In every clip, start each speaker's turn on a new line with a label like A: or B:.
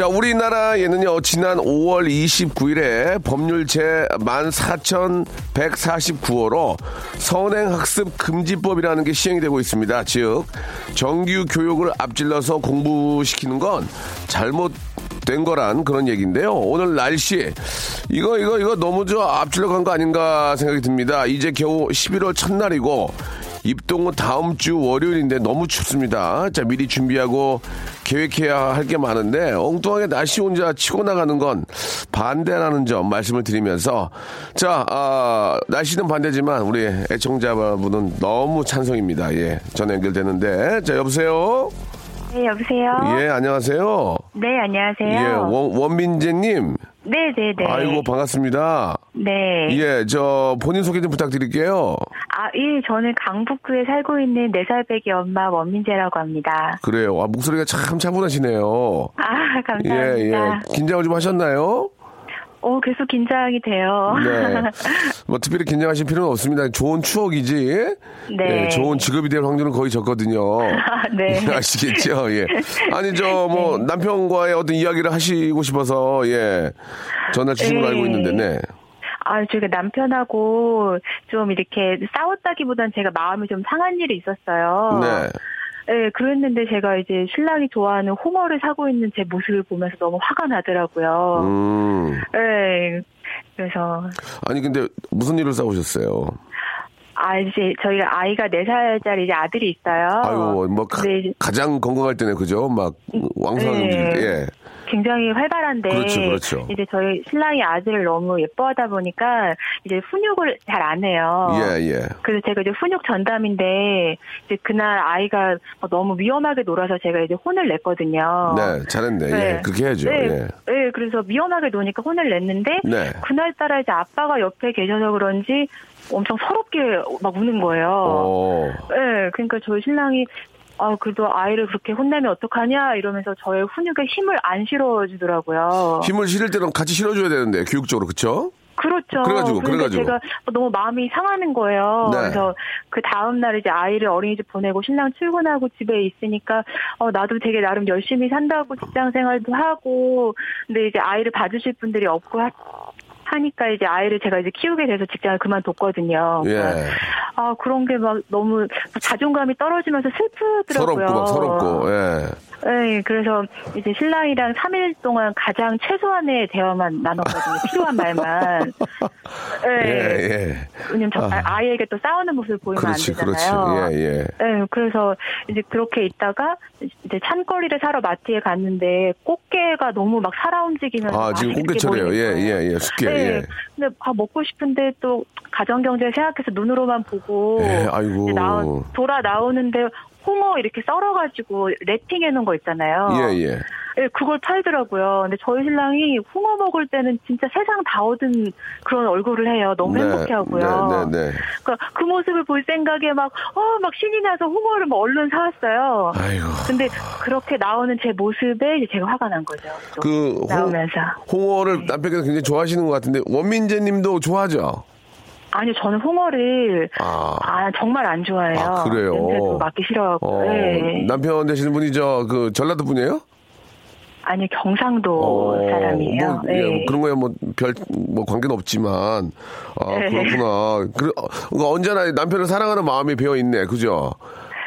A: 자, 우리나라에는요, 지난 5월 29일에 법률 제 14,149호로 선행학습 금지법이라는 게 시행이 되고 있습니다. 즉, 정규 교육을 앞질러서 공부시키는 건 잘못 된 거란 그런 얘기인데요. 오늘 날씨 이거 이거 이거 너무 저 앞질러 간 거 아닌가 생각이 듭니다. 이제 겨우 11월 첫날이고 입동은 다음 주 월요일인데 너무 춥습니다. 자 미리 준비하고 계획해야 할 게 많은데 엉뚱하게 날씨 혼자 치고 나가는 건 반대라는 점 말씀을 드리면서 자 아, 날씨는 반대지만 우리 애청자분은 너무 찬성입니다. 예 전화 연결되는데 자 여보세요.
B: 네, 여보세요?
A: 예 안녕하세요.
B: 네, 안녕하세요.
A: 예, 원, 원민재님.
B: 네, 네, 네.
A: 아이고, 반갑습니다.
B: 네.
A: 예, 저, 본인 소개 좀 부탁드릴게요.
B: 아, 예, 저는 강북구에 살고 있는 4살 배기 엄마 원민재라고 합니다.
A: 그래요. 아, 목소리가 참 차분하시네요.
B: 아, 감사합니다.
A: 예, 예. 긴장을 좀 하셨나요?
B: 어, 계속 긴장이 돼요.
A: 네. 뭐, 특별히 긴장하실 필요는 없습니다. 좋은 추억이지.
B: 네.
A: 예, 좋은 직업이 될 확률은 거의 적거든요.
B: 아, 네.
A: 아시겠죠? 예. 아니, 저, 뭐, 남편과의 어떤 이야기를 하시고 싶어서, 예. 전화 주신 걸
B: 네.
A: 알고 있는데, 네.
B: 아, 제가 남편하고 좀 이렇게 싸웠다기보단 제가 마음이 좀 상한 일이 있었어요.
A: 네.
B: 네, 그랬는데 제가 이제 신랑이 좋아하는 홍어를 사고 있는 제 모습을 보면서 너무 화가 나더라고요.
A: 음.
B: 네. 그래서
A: 아니, 근데 무슨 일을 싸우셨어요?
B: 아, 이제 저희가 아이가 4살짜리 이제 아들이 있어요.
A: 아유, 뭐, 가, 장 건강할 때는 그죠? 막, 왕성하게
B: 네.
A: 움직일 때, 예.
B: 굉장히 활발한데.
A: 그렇죠, 그렇죠.
B: 이제 저희 신랑이 아들을 너무 예뻐하다 보니까 이제 훈육을 잘 안 해요.
A: 예, 예.
B: 그래서 제가 이제 훈육 전담인데 이제 그날 아이가 너무 위험하게 놀아서 제가 이제 혼을 냈거든요.
A: 네, 잘했네. 예, 그렇게 해야죠.
B: 네,
A: 예.
B: 네, 그래서 위험하게 노니까 혼을 냈는데
A: 네.
B: 그날 따라 이제 아빠가 옆에 계셔서 그런지 엄청 서럽게 막 우는 거예요.
A: 어,
B: 네, 그러니까 저희 신랑이 아, 그래도 아이를 그렇게 혼내면 어떡하냐 이러면서 저의 훈육에 힘을 안 실어주더라고요.
A: 힘을 실을 때는 같이 실어줘야 되는데, 교육적으로, 그쵸?
B: 그렇죠.
A: 그래가지고, 그래가지고.
B: 제가 너무 마음이 상하는 거예요.
A: 네.
B: 그래서 그 다음날 이제 아이를 어린이집 보내고 신랑 출근하고 집에 있으니까 어, 나도 되게 나름 열심히 산다고 직장 생활도 하고 근데 이제 아이를 봐주실 분들이 없고 하, 하니까 이제 아이를 제가 이제 키우게 돼서 직장을 그만뒀거든요.
A: 예.
B: 아 그런 게 막 너무 자존감이 떨어지면서 슬프더라고요.
A: 서럽고, 막 서럽고, 예.
B: 네, 그래서 이제 신랑이랑 3일 동안 가장 최소한의 대화만 나눴거든요. 필요한 말만. 네.
A: 예, 예.
B: 왜냐면 저
A: 아.
B: 아. 이에게또 싸우는 모습을 보이면
A: 그렇지,
B: 안 되잖아요.
A: 그렇지. 예, 예.
B: 네, 그래서 이제 그렇게 있다가 이제 찬거리를 사러 마트에 갔는데 꽃게가 너무 막 살아 움직이면서
A: 아, 지금 꽃게철이에요. 예.
B: 예,
A: 예. 숙게,
B: 네,
A: 예.
B: 근데 아, 먹고 싶은데 또 가정 경제 생각해서 눈으로만 보고
A: 예, 아이고.
B: 나와, 돌아 나오는데 홍어 이렇게 썰어가지고 랩핑해 놓은 거 있잖아요.
A: 예, 예.
B: 예, 그걸 팔더라고요. 근데 저희 신랑이 홍어 먹을 때는 진짜 세상 다 얻은 그런 얼굴을 해요. 너무
A: 네,
B: 행복해 하고요.
A: 네, 네, 네.
B: 그러니까 그 모습을 볼 생각에 막, 어, 막 신이 나서 홍어를 막 얼른 사왔어요.
A: 아이고.
B: 근데 그렇게 나오는 제 모습에 이제 제가 화가 난 거죠. 또
A: 그, 홍,
B: 나오면서.
A: 홍어를 남편께서 굉장히 좋아하시는 것 같은데, 원민재 님도 좋아하죠?
B: 아니요, 저는 홍어를
A: 아.
B: 아, 정말 안 좋아해요.
A: 아, 그래요?
B: 냄새도 맡기 싫어하고.
A: 어,
B: 네.
A: 남편 되시는 분이 저, 그, 전라도 분이에요?
B: 아니 경상도 사람이에요.
A: 뭐,
B: 네.
A: 예, 뭐 그런 거야 뭐 별 뭐 관계는 없지만 아
B: 네.
A: 그렇구나. 그, 그러니까 언제나 남편을 사랑하는 마음이 배어 있네, 그죠?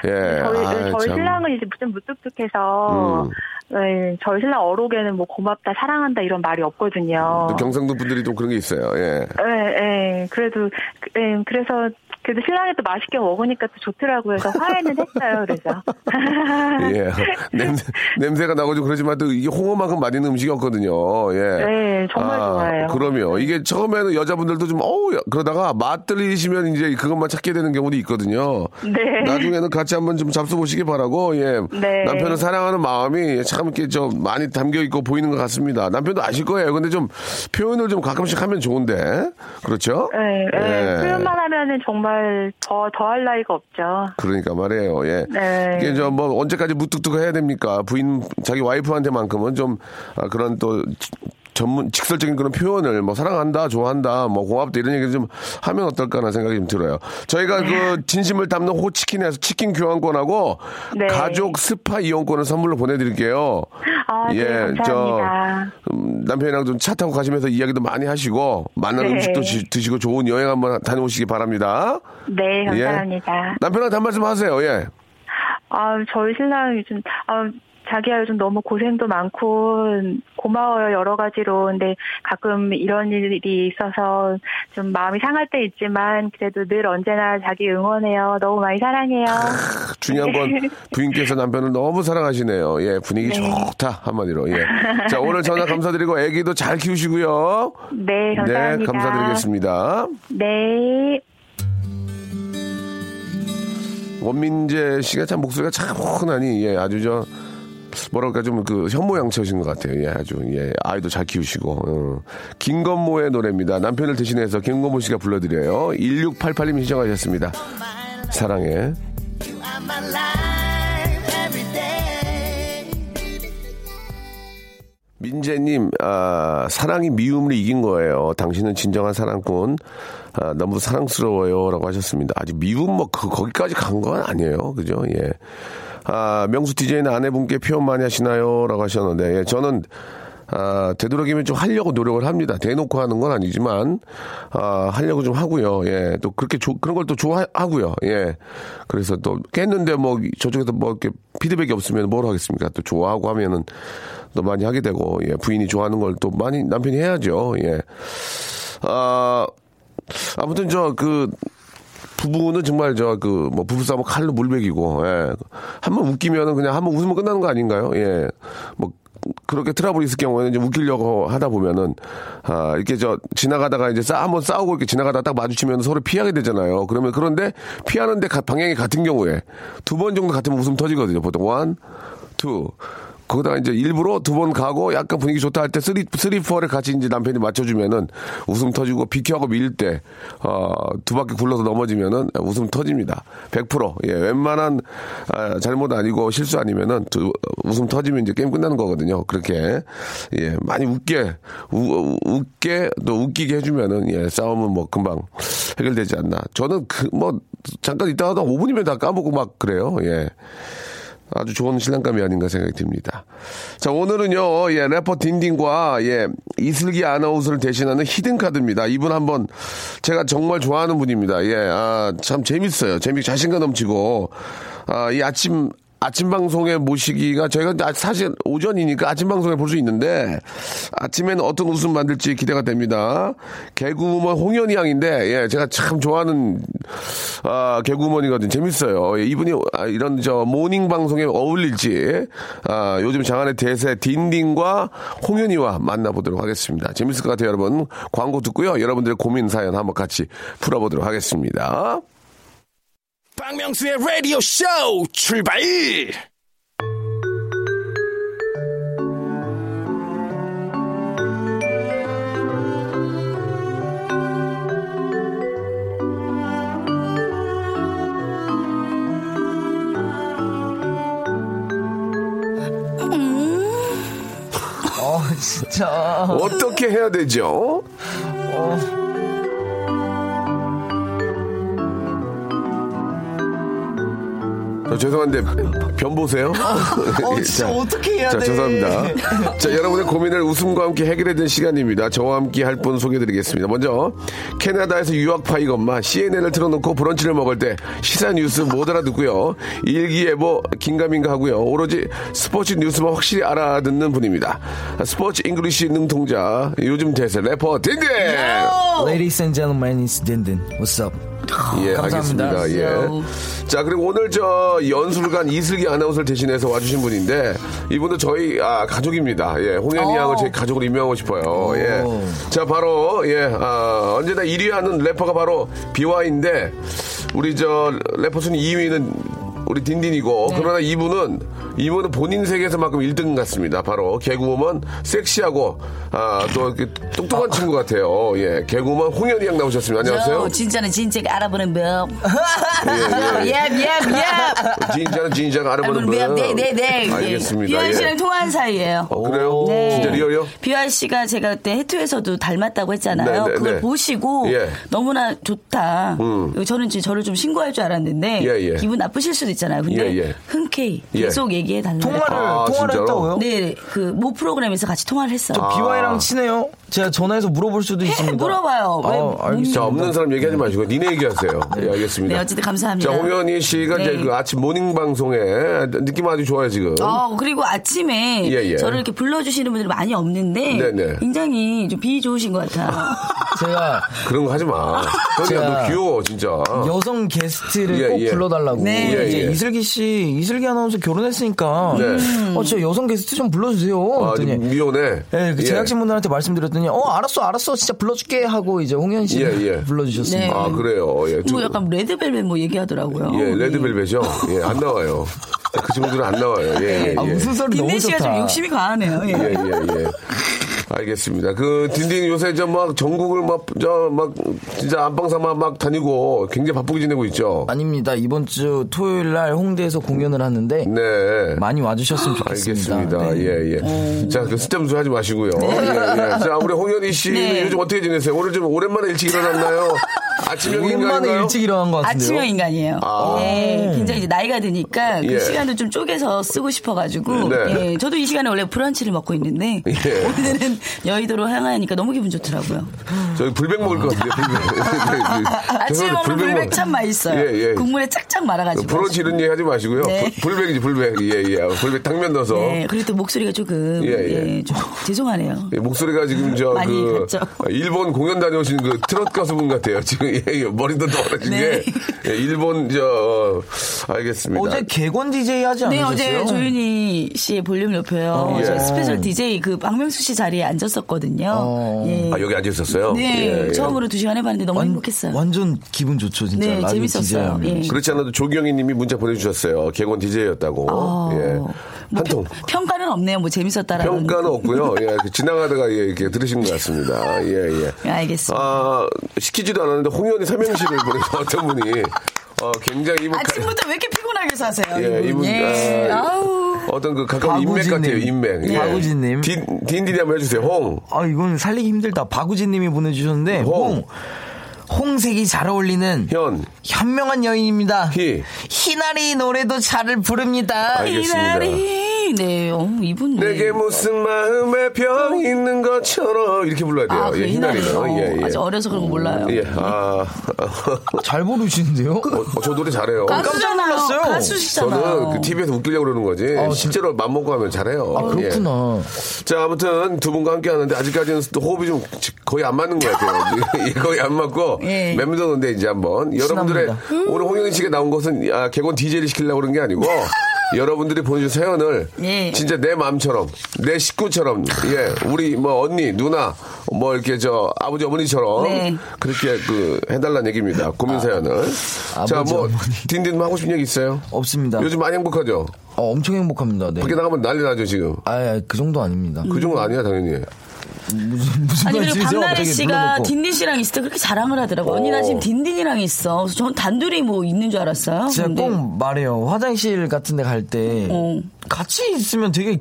A: 예.
B: 저희,
A: 아이,
B: 저희
A: 참.
B: 신랑은 이제 좀 무뚝뚝해서
A: 음.
B: 네, 저희 신랑 어록에는 뭐 고맙다 사랑한다 이런 말이 없거든요.
A: 또 경상도 분들이 좀 그런 게 있어요. 예.
B: 네, 네. 그래도 그- 네, 그래서 그래도 신랑이 또 맛있게 먹으니까 또 좋더라고요. 그래서 화해는 했어요. 그래서
A: 예. 냄새, 냄새가 나고 좀 그러지만 또 이게 홍어만큼 맛있는 음식이 없거든요. 예.
B: 네, 정말 좋아해요.
A: 그러면 이게 처음에는 여자분들도 좀 어우 그러다가 맛 들리시면 이제 그것만 찾게 되는 경우도 있거든요.
B: 네.
A: 나중에는 같이 한번 좀 잡숴 보시기 바라고 예.
B: 네.
A: 남편을 사랑하는 마음이 참 이렇게 좀 많이 담겨 있고 보이는 것 같습니다. 남편도 아실 거예요. 근데 좀 표현을 좀 가끔씩 하면 좋은데 그렇죠?
B: 네, 네.
A: 예.
B: 표현만 하면은 정말 더 더할 나위가 없죠.
A: 그러니까 말이에요. 예.
B: 네.
A: 이게 저 뭐 언제까지 무뚝뚝 해야 됩니까? 부인 자기 와이프한테만큼은 좀 아, 그런 또 지- 전문 직설적인 그런 표현을 뭐 사랑한다, 좋아한다, 뭐 고맙다 이런 얘기를 좀 하면 어떨까라는 생각이 좀 들어요. 저희가 그 진심을 담는 호치킨에서 치킨 교환권하고
B: 네.
A: 가족 스파 이용권을 선물로 보내드릴게요.
B: 아, 네, 감사합니다.
A: 음, 남편이랑 좀 차 타고 가시면서 이야기도 많이 하시고 맛난
B: 네.
A: 음식도 지- 드시고 좋은 여행 한번 다녀오시기 바랍니다.
B: 네,
A: 예.
B: 감사합니다.
A: 남편한테 한 말씀 하세요. 예.
B: 아, 저희 신랑이 좀, 아, 자기야 요즘 너무 고생도 많고 고마워요 여러 가지로 근데 가끔 이런 일이 있어서 좀 마음이 상할 때 있지만 그래도 늘 언제나 자기 응원해요 너무 많이 사랑해요
A: 중요한 건 부인께서 남편을 너무 사랑하시네요. 예, 분위기
B: 네.
A: 좋다 한마디로. 예. 자, 오늘 전화 감사드리고 애기도 잘 키우시고요.
B: 네 감사합니다
A: 네, 감사드리겠습니다.
B: 네
A: 원민재 씨가 참 목소리가 참 훈하니 예, 아주 저 뭐랄까 좀 그 현모양처신 것 같아요. 예, 아주 예, 아이도 잘 키우시고. 어. 김건모의 노래입니다. 남편을 대신해서 김건모 씨가 불러드려요. 1688님 신청하셨습니다. 사랑해. 민재님, 아, 사랑이 미움을 이긴 거예요. 당신은 진정한 사랑꾼. 아, 너무 사랑스러워요. 라고 하셨습니다. 아직 미움 뭐, 그, 거기까지 간 건 아니에요. 그죠? 예. 아, 명수 DJ는 아내분께 표현 많이 하시나요? 라고 하셨는데, 예, 저는, 아, 되도록이면 좀 하려고 노력을 합니다. 대놓고 하는 건 아니지만, 아, 하려고 좀 하고요. 예. 또 그렇게 조- 그런 걸 또 좋아하고요. 예. 그래서 또 깼는데 뭐 저쪽에서 뭐 이렇게 피드백이 없으면 뭘 하겠습니까? 또 좋아하고 하면은 또 많이 하게 되고, 예. 부인이 좋아하는 걸 또 많이 남편이 해야죠. 예. 아, 아무튼 저 그, 부부는 정말 저 그 뭐 부부싸움은 칼로 물베기고 예. 한 번 웃기면은 그냥 한 번 웃으면 끝나는 거 아닌가요? 예. 뭐 그렇게 트러블이 있을 경우에는 이제 웃기려고 하다 보면은 아 이렇게 저 지나가다가 이제 싸 한번 싸우고 이렇게 지나가다 딱 마주치면 서로 피하게 되잖아요. 그러면 그런데 피하는데 가- 방향이 같은 경우에 두 번 정도 같으면 웃음 터지거든요. 보통 one, two. 거기다가 이제 일부러 두 번 가고 약간 분위기 좋다 할 때 three, three, four를 같이 이제 남편이 맞춰주면은 웃음 터지고 비켜하고 밀 때, 어, 두 바퀴 굴러서 넘어지면은 웃음 터집니다. 100%. 예, 웬만한, 아, 잘못 아니고 실수 아니면은 두, 웃음 터지면 이제 게임 끝나는 거거든요. 그렇게. 예, 많이 웃게, 우, 웃게, 또 웃기게 해주면은, 예, 싸움은 뭐 금방 해결되지 않나. 저는 그, 뭐, 잠깐 있다가도 5분이면 다 까먹고 막 그래요. 예. 아주 좋은 신랑감이 아닌가 생각이 듭니다. 자, 오늘은요, 예, 래퍼 딘딘과, 예, 이슬기 아나운서를 대신하는 히든카드입니다. 이분 한번 제가 정말 좋아하는 분입니다. 예, 아, 참 재밌어요. 재미, 자신감 넘치고, 아, 이 아침, 아침 방송에 모시기가 저희가 아- 사실 오전이니까 아침 방송에 볼 수 있는데 아침에는 어떤 웃음 만들지 기대가 됩니다. 개그우먼 홍현희 양인데 예, 제가 참 좋아하는 아, 개그우먼이거든요. 재밌어요. 예, 이분이 아, 이런 저 morning 방송에 어울릴지 아, 요즘 장안의 대세 딘딘과 홍현희와 만나보도록 하겠습니다. 재밌을 것 같아요, 여러분. 광고 듣고요. 여러분들의 고민 사연 한번 같이 풀어보도록 하겠습니다.
C: 박명수의 라디오 쇼 출발!
D: 어, 진짜.
A: 어떻게 해야 되죠? 저 죄송한데 변 보세요.
D: 어, 진짜 어떻게 해야
A: 자,
D: 돼?
A: 죄송합니다. 자, 여러분의 고민을 웃음과 함께 해결해 드는 시간입니다. 저와 함께 할 분 소개해드리겠습니다. 먼저 캐나다에서 유학파 이건마 CNN을 틀어놓고 브런치를 먹을 때 시사 뉴스 못 알아듣고요. 일기예보 긴가민가 하고요. 오로지 스포츠 뉴스만 확실히 알아듣는 분입니다. 스포츠 English 능통자 요즘 대세 래퍼 딘딘.
D: Ladies and gentlemen, it's Dindin. What's up?
A: 예,
D: 감사합니다.
A: 알겠습니다. 예. 자, 그리고 오늘 저 연수 간 이슬기 아나운서를 대신해서 와주신 분인데 이분도 저희 아, 가족입니다. 예, 홍현희 양을 제 가족으로 임명하고 싶어요. 예. 자, 바로 예, 아, 언제나 1위 하는 래퍼가 바로 비와인데 우리 저 래퍼 순위 2위는 우리 딘딘이고 그러나 이분은 이분은 본인 세계에서만큼 1등 같습니다. 바로 개그우먼 섹시하고 아, 또 똑똑한 친구 같아요. 예, 개그우먼 홍현이 양 나오셨습니다. 안녕하세요.
E: 저 진짜는 진짜 알아보는 법.
A: 예, 예.
E: 예, 예, 예.
A: 진짜는 진짜가 알아보는
E: 법.
A: 분.
E: 네, 네, 네.
A: 알겠습니다. 예.
E: 씨랑 통화한 사이예요.
A: 어, 그래요?
E: 네.
A: 진짜 리얼이요?
E: 비환 씨가 제가 그때 해투에서도 닮았다고 했잖아요.
A: 네, 네,
E: 그걸
A: 네.
E: 보시고
A: 예.
E: 너무나 좋다. 저는 지금 저를 좀 신고할 줄 알았는데
A: 예, 예.
E: 기분 나쁘실 수도 있잖아요. 근데
A: 예, 예.
E: 흔쾌히
A: 예.
E: 계속 얘기해 달라고.
D: 통화를
A: 아,
D: 통화를
A: 진짜로?
D: 했다고요?
E: 네, 그 모 프로그램에서 같이 통화를 했어요.
D: 저 비와이랑 친해요? 제가 전화해서 물어볼 수도 있습니다.
E: 물어봐요. 왜
D: 아, 알겠습니다.
A: 자, 없는 사람 얘기하지 마시고 니네 얘기하세요. 예, 알겠습니다.
E: 네, 어쨌든 감사합니다.
A: 자, 홍현희 씨가 이제
E: 네.
A: 그 아침 morning 방송에 느낌 아주 좋아요, 지금.
E: 어, 그리고 아침에
A: 예, 예.
E: 저를 이렇게 불러주시는 분들이 많이 없는데
A: 네네.
E: 굉장히 좀 비위 좋으신 것 같아요.
D: 제가
A: 그런 거 하지 마.
D: 제가
A: 너 귀여워, 진짜.
D: 여성 게스트를
A: 예,
D: 꼭
A: 예.
D: 불러달라고.
E: 네.
A: 예.
D: 이슬기 씨, 이슬기 아나운서 결혼했으니까.
A: 네.
D: 어, 저 여성 게스트 좀 불러주세요.
A: 아,
D: 그랬더니.
A: 좀 미혼해.
D: 예, 그
A: 예.
D: 제작진 분들한테 말씀드렸더니, 어, 알았어, 알았어, 진짜 불러줄게 하고 이제 홍현 씨
A: 예, 예.
D: 불러주셨습니다.
E: 네.
A: 아, 그래요. 예. 두-
E: 뭐 약간 레드벨벳 뭐 얘기하더라고요.
A: 예, 레드벨벳이요? 예, 안 나와요. 그 친구들은 안 나와요. 예, 예.
D: 아,
A: 예.
D: 무슨 소리 너무
E: 딘딘 씨가
D: 좋다.
E: 좀 욕심이 강하네요. 예.
A: 예, 예, 예. 알겠습니다. 그, 딘딘 요새 저 막 전국을 막, 저 막, 진짜 안방사마 막 다니고 굉장히 바쁘게 지내고 있죠.
D: 아닙니다. 이번 주 토요일 날 홍대에서 공연을 하는데
A: 네.
D: 많이 와주셨으면 좋겠습니다.
A: 알겠습니다.
D: 네.
A: 예, 예. 자, 그 쓸데없는 하지 마시고요. 예, 예. 자, 우리 홍현희 씨
E: 네.
A: 요즘 어떻게 지내세요? 오늘 좀 오랜만에 일찍 일어났나요? 아침형
D: 오랜만에
A: 인간인가요?
D: 일찍 일어난 것 같은데요.
E: 아침형 인간이에요.
A: 아.
E: 예, 굉장히 이제 나이가 드니까 그
A: 예.
E: 시간을 좀 쪼개서 쓰고 싶어가지고
A: 네.
E: 예, 저도 이 시간에 원래 브런치를 먹고 있는데
A: 예.
E: 오늘은 여의도로 향하니까 너무 기분 좋더라고요.
A: 저희 불백 먹을 것 같은데, 불백.
E: 아침에
A: 죄송한데
E: 먹는 불백
A: 먹-
E: 참 맛있어요.
A: 예, 예.
E: 국물에 짝짝 말아가지고.
A: 브런치 이런 얘기 하지 마시고요.
E: 네.
A: 불- 불백이지, 불백. 예, 예. 불백 당면 넣어서.
E: 네, 그리고 또 목소리가 조금
A: 예, 예.
E: 예, 좀 죄송하네요.
A: 예, 목소리가 지금 저
E: 많이
A: 그
E: 갔죠.
A: 일본 공연 다녀오신 그 트롯 가수분 같아요. 지금 예, 예, 머리도 떨어진
E: 네.
A: 게 예, 일본 저 어, 알겠습니다.
D: 어제 개건 DJ 하지
E: 네,
D: 않으셨어요?
E: 어제 조윤희 씨의 볼륨 높여요.
A: 예.
E: 저희 special DJ 그 박명수 씨 자리에 앉았었거든요.
D: 어.
E: 예.
A: 아 여기 앉아 있었어요.
E: 네,
A: 예, 예.
E: 처음으로 두 시간 해봤는데 너무 행복했어요.
D: 완전 기분 좋죠, 진짜.
E: 네, 재밌었어요. 예.
A: 그렇지 않아도 조경희님이 문자 보내주셨어요. 객원 DJ였다고.
E: 아,
A: 예.
E: 뭐
A: 한 통.
E: 평, 평가는 없네요. 뭐 재밌었다라는.
A: 평가는 없고요. 예, 그 지나가다가 예, 이렇게 들으신 것 같습니다. 예, 예.
E: 예, 알겠습니다.
A: 아, 시키지도 않았는데 홍현이 삼행시를 보내서 어떤 분이 어, 굉장히 이분 가-
E: 아침부터 왜 이렇게 피곤하게 사세요?
A: 예, 이분
E: 예.
A: 아,
E: 아우.
A: 어떤 그 가까운 인맥. 같아요. 인맥. 예.
D: 박우진님.
A: 딘 딘딘이 한번 해주세요. 홍.
D: 아, 이건 살리기 힘들다. 박우진 님이 보내주셨는데,
A: 홍.
D: 홍. 홍 색이 잘 어울리는
A: 현.
D: 현명한 여인입니다.
A: 희.
D: 희나리 노래도 잘 부릅니다.
A: 알겠습니다.
E: 이날이 네, 어, 이분 네.
A: 내게 무슨 마음에 병 있는 것처럼 이렇게 불러야 돼요.
E: 아, 그
A: 예, 희나리는. 예, 예.
E: 아직 어려서 그런 거 몰라요.
A: 예, 아,
D: 잘 부르시는데요?
A: 어, 저 노래 잘해요.
D: 깜짝 놀랐어요.
E: 가수시잖아요.
A: 저는 그 TV에서 웃기려고 그러는 거지.
D: 아,
A: 실제로 맘 먹고 하면 잘해요.
D: 아, 그렇구나.
A: 예. 자, 아무튼 두 분과 함께 하는데 아직까지는 또 호흡이 좀 거의 안 맞는 것 같아요. 예, 거의 안 맞고
E: 예.
A: 맴도는데 이제 한번 여러분들의. 오늘 홍영희 씨가 나온 것은 아, 개건 DJ를 시키려고 그런 게 아니고 여러분들이 보내준 사연을
E: 예.
A: 진짜 내 마음처럼 내 식구처럼 예 우리 뭐 언니 누나 뭐 이렇게 저 아버지 어머니처럼
E: 네.
A: 그렇게 그 해달라는 얘기입니다 고민 사연을 자
D: 아버지,
A: 뭐
D: 어머니.
A: 딘딘 하고 싶은 얘기 있어요?
D: 없습니다.
A: 요즘 많이 행복하죠?
D: 어, 엄청 행복합니다. 네.
A: 밖에 나가면 난리 나죠 지금
D: 아, 아, 그 정도 아닙니다.
A: 그 정도 아니야 당연히
D: 무슨 무슨
E: 아니 그리고? 박나래 씨가. 딘딘 씨랑 있을 때 그렇게 자랑을 하더라고. 언니 나 지금 딘딘이랑 있어. 그래서 전 단둘이 뭐 있는 줄 알았어요.
D: 진짜
E: 근데
D: 꼭 말해요. 화장실 같은 데 갈때
E: 어.
D: 같이 있으면 되게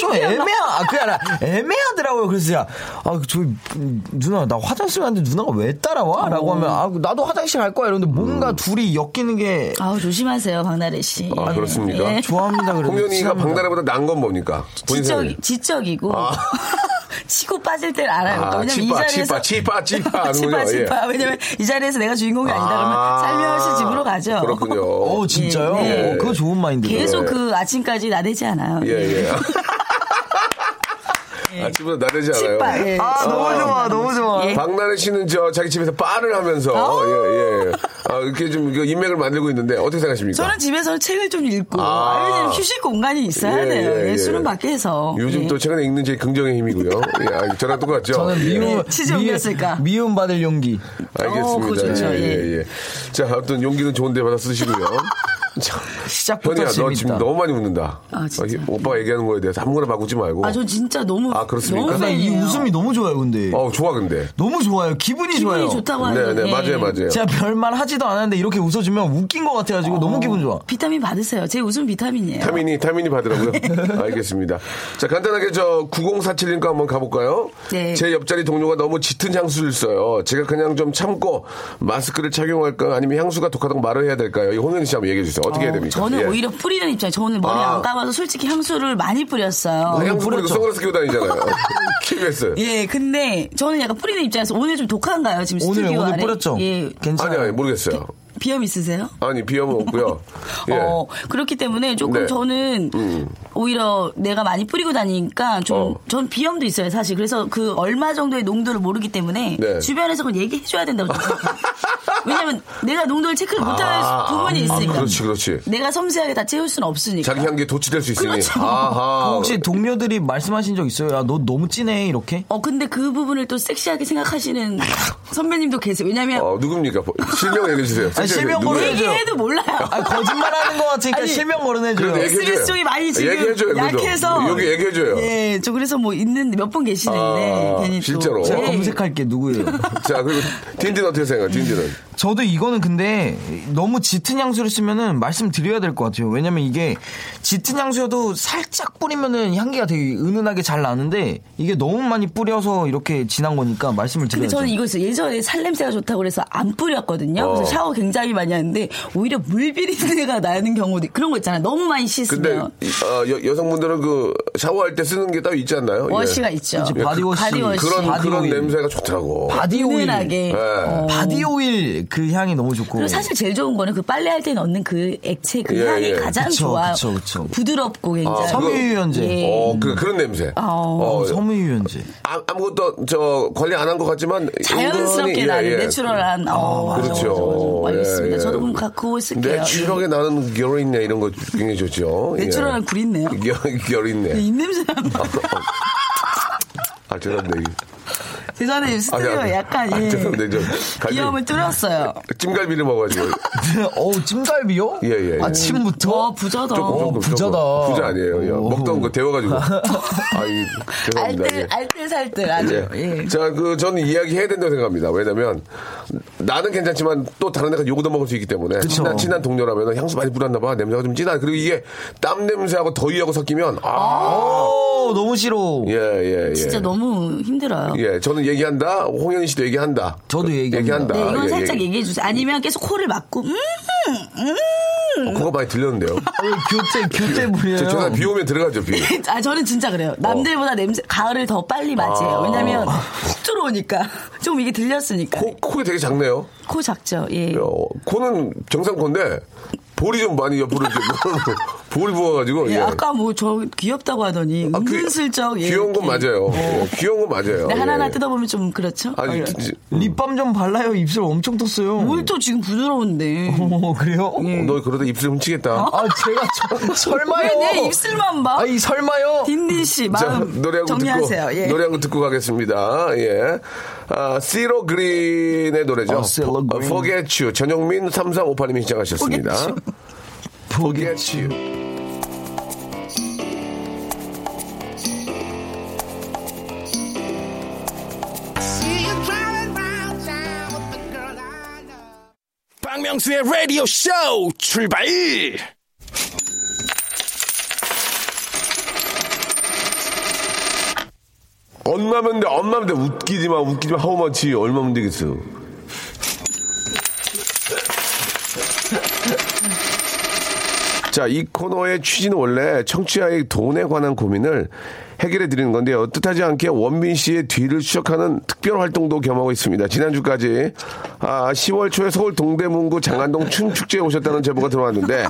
D: 좀. 애매하, 아, 그게 아니라 애매하더라고요. 그래서 제가, 아, 저, 음, 누나, 나 화장실 가는데 누나가 왜 따라와? 라고 하면, 아, 나도 화장실 갈 거야. 이러는데 뭔가 둘이 엮이는 게
E: 아우 조심하세요 박나래 씨.
A: 아,
E: 예.
A: 그렇습니까?
E: 예.
D: 좋아합니다. 그래도.
A: 홍현이가. 박나래보다 나은 건 뭡니까?
E: 지적 지적이고
A: 아.
E: 치고 빠질 땐 알아요.
A: 아,
E: 왜냐면
A: 치빠,
E: 이 자리에서
A: 치빠, 치빠, 치빠 하는군요.
E: 치빠
A: 예.
E: 치빠. 왜냐면 이 자리에서 내가 주인공이 아니다 그러면 살며시 집으로 가죠.
A: 그렇군요.
D: 어, 진짜요?
E: 예,
D: 어, 그거 좋은 마인드예요.
E: 계속 그 아침까지 나대지 않아요.
A: 예, 예. 아침부터 나대지 않아요.
E: 예.
D: 아, 너무 좋아, 너무 좋아.
E: 예.
A: 박나래 씨는 저 자기 집에서 바를 하면서
E: 어?
A: 예, 예. 아, 이렇게 좀 이거 인맥을 만들고 있는데 어떻게 생각하십니까?
E: 저는 집에서 책을 좀 읽고
A: 아.
E: 왜냐면 휴식 공간이 있어야
A: 예,
E: 돼요.
A: 예,
E: 예,
A: 예.
E: 술은 밖에서.
A: 요즘
E: 예.
A: 또 최근에 읽는 제 긍정의 힘이고요. 예, 아, 저랑 똑같죠?
D: 저는
A: 예.
D: 미움,
E: 네, 치즈 옮겼을까?
D: 미움 받을 용기.
A: 알겠습니다.
E: 어, 그거 좋죠.
A: 예, 예,
E: 예.
A: 예. 자, 아무튼 용기는 좋은데 받아 쓰시고요. 자,
D: 시작부터
A: 현이야, 너
D: 재밌다.
A: 지금 너무 많이 웃는다.
E: 아, 진짜.
A: 이- 오빠가 얘기하는 거에 대해서 아무거나 바꾸지 말고.
E: 아, 저 진짜 너무.
A: 아, 그렇습니까?
E: 너무
D: 나 이. 웃음이 너무 좋아요, 근데.
A: 어, 좋아, 근데.
D: 너무 좋아요. 기분이,
E: 기분이
D: 좋아요.
E: 좋다고
A: 네,
E: 하는
A: 네, 맞아요, 맞아요.
D: 제가 별말 하지도 않았는데 이렇게 웃어주면 웃긴 것 같아가지고 너무 기분 좋아.
E: 비타민 받으세요. 제 웃음 비타민이에요.
A: 타민이, 타민이 받으라고요? 알겠습니다. 자, 간단하게 저 9047님과 한번 가볼까요?
E: 네.
A: 제 옆자리 동료가 너무 짙은 향수를 써요. 제가 그냥 좀 참고 마스크를 착용할까 아니면 향수가 독하다고 말을 해야 될까요? 이 홍현희 씨 한번 얘기해 주세요. 어떻게 해야 됩니까?
E: 저는
A: 예.
E: 오히려 뿌리는 입장. 저는 머리
A: 아.
E: 안 감아서 솔직히 향수를 많이 뿌렸어요.
A: 아, 향수 뿌리고
D: 뿌렸죠.
A: 선글라스 끼고 다니잖아요. KBS.
E: 예, 근데 저는 약간 뿌리는 입장에서 오늘 좀 독한가요? 지금
D: 오늘,
E: 스튜디오
D: 오늘
E: 안에?
D: 뿌렸죠?
E: 예.
D: 괜찮아요.
A: 아니, 아니, 모르겠어요.
E: 비염 있으세요?
A: 아니, 비염은 없고요. 예.
E: 어, 그렇기 때문에 조금
A: 네.
E: 저는 오히려 내가 많이 뿌리고 다니니까 좀,
A: 어.
E: 전 비염도 있어요, 사실. 그래서 그 얼마 정도의 농도를 모르기 때문에
A: 네.
E: 주변에서 그건 얘기해 줘야 된다고 생각해요. 왜냐면 내가 농도를 체크를 못할 부분이 있으니까.
A: 아, 그렇지, 그렇지.
E: 내가 섬세하게 다 채울 수는 없으니까.
A: 자기 향기에 도취될 수 있으니.
E: 그렇죠.
A: 아하.
D: 혹시 동료들이 말씀하신 적 있어요? 야, 너 너무 진해, 이렇게?
E: 어, 근데 그 부분을 또 섹시하게 생각하시는 선배님도 계세요. 왜냐면
A: 어, 누굽니까? 실명 얘기해 주세요.
D: 아니, 실명? 모르죠.
E: 얘기해도 몰라요.
D: 아, 거짓말 하는 것 같으니까
E: 아니,
D: 실명 거론해줘요.
A: 얘기해줘요.
E: SBS 쪽이 많이 지금
A: 얘기해줘요, 그래도.
E: 약해서
A: 여기 얘기해줘요.
E: 예, 저 그래서 뭐 있는데 몇번 계시는데
A: 아,
E: 괜히
A: 실제로?
E: 또
D: 제가
E: 예.
D: 검색할게, 누구예요?
A: 자, 그리고 딘딘 어떻게 생각해요? 딘딘은?
D: 저도 이거는 근데 너무 짙은 향수를 쓰면은 말씀드려야 될 것 같아요. 왜냐면 이게 짙은 향수여도 살짝 뿌리면은 향기가 되게 은은하게 잘 나는데 이게 너무 많이 뿌려서 이렇게 진한 거니까 말씀을
E: 근데
D: 드려야죠.
E: 저는 이거 있어요. 예전에 살 냄새가 좋다고 그래서 안 뿌렸거든요.
A: 어.
E: 그래서 샤워 굉장히 많이 하는데 오히려 물비린내가 나는 경우도 그런 거 있잖아요. 너무 많이
A: 근데
E: 씻으면
A: 이- 어, 여, 여성분들은 그 샤워할 때 쓰는 게 따로 있지 않나요? 예.
E: wash가 있죠.
D: 그치,
E: body wash. body wash.
A: 그런
D: body
A: 그런. 냄새가 좋더라고.
D: 바디 오일.
E: 은은하게.
A: 네.
E: 어.
D: body oil 그 향이 너무 좋고.
E: 그리고 사실 제일 좋은 거는 그 빨래할 때 넣는 그 액체 그
A: 예,
E: 향이
A: 예.
E: 가장
D: 그쵸,
E: 좋아요.
D: 그쵸, 그쵸.
E: 부드럽고 굉장히.
A: 아,
D: 섬유유연제.
E: 예.
A: 어, 그 그런 냄새.
E: 어.
A: 어,
D: 섬유유연제.
A: 아, 아무것도 저 관리 안 한 것 같지만
E: 자연스럽게
A: 은근히, 예,
E: 나는
A: 예.
E: natural한. 어, 맞아,
A: 그렇죠.
E: 맞아, 맞아. 알 겠습니다.
A: 예, 예.
E: 저도 그럼 가- 그거 쓸게요.
A: 내추럴하게 나는 결혼있네 이런 거 굉장히 좋죠. 예.
E: 내추럴한 굴있네요.
A: 결혼있네.
E: 입냄새
A: 아, 죄송합니다. 이-
E: 죄송한데 스튜디오 약간
A: 아,
E: 예.
A: 죄송합니다. 저 갈비-
E: 비염을 뚫었어요.
A: 찜갈비를 먹어가지고.
D: 어우, 찜갈비요?
A: 예, 예, 예.
D: 아침부터?
E: 와 부자다.
A: 조금, 조금,
D: 부자다.
A: 조금. 부자 아니에요. 예.
D: 오.
A: 먹던 거 데워가지고. 아이, 죄송합니다.
E: 알뜰
A: 예.
E: 알뜰살뜰 아주.
A: 예.
E: 예.
A: 자, 그, 저는 이야기 해야 된다고 생각합니다. 왜냐면, 나는 괜찮지만 또 다른 애가 욕도 먹을 수 있기 때문에. 친한, 친한 동료라면 향수 많이 뿌렸나 봐. 냄새가 좀 진하. 그리고 이게 땀 냄새하고 더위하고 섞이면, 아,
D: 오, 너무 싫어.
A: 예, 예, 예.
E: 진짜 너무 힘들어요.
A: 예, 저는 얘기한다. 홍현희 씨도 얘기한다.
D: 저도 얘기합니다.
A: 얘기한다.
E: 네, 이건
A: 예,
E: 살짝
A: 예.
E: 얘기 해 주세요. 아니면 계속 코를 막고 음,
A: 어, 그거 많이 들렸는데요.
D: 왜 교체, 교체 부려요?
A: 저, 저는 비 오면 들어가죠, 비.
E: 아 저는 진짜 그래요. 남들보다 냄새 가을을 더 빨리 맞이해요.
A: 아.
E: 왜냐면 훅 들어오니까 좀 이게 들렸으니까.
A: 코, 코가 되게 작네요.
E: 코 작죠. 예.
A: 어, 코는 정상 콘데, 볼이 좀 많이 옆으로 이렇게 볼 부어가지고.
E: 예,
A: 예.
E: 아까 뭐 저 귀엽다고 하더니
A: 아, 귀-
E: 은근슬쩍 예,
A: 귀여운 건. 맞아요. 예, 귀여운 건 맞아요.
E: 네, 하나하나
A: 예.
E: 뜯어보면 좀 그렇죠.
A: 아니,
E: 아,
A: 지-
D: 립밤 좀 발라요. 입술 엄청 떴어요.
E: 뭘 또 지금 부드러운데.
D: 어, 그래요?
A: 어, 너 그러다 입술 훔치겠다.
D: 아, 제가 저, 설마요?
E: 왜 내 입술만 봐?
D: 아니, 설마요?
E: 딘딘 씨
A: 자,
E: 마음
A: 노래 한곡
E: 정리하세요.
A: 듣고,
E: 예.
A: 노래 한 곡 듣고 가겠습니다. 예. 아, 시로 그린의 노래죠.
D: 어, 시로 어,
A: Forget You. 전영민 3358님이 신청하셨습니다.
D: Forget You.
A: Forget you.
F: 박명수의 라디오 쇼 출발!
A: 엄마면 돼, 엄마면 돼. 웃기지 마, 웃기지 마. 하우 마치 얼마면 되겠어. 자, 이 코너의 취지는 원래 청취자의 돈에 관한 고민을 해결해 드리는 건데요. 뜻하지 않게 원빈 씨의 뒤를 추적하는 특별 활동도 겸하고 있습니다. 지난주까지 아, 10월 초에 서울 동대문구 장안동 춘축제에 오셨다는 제보가 들어왔는데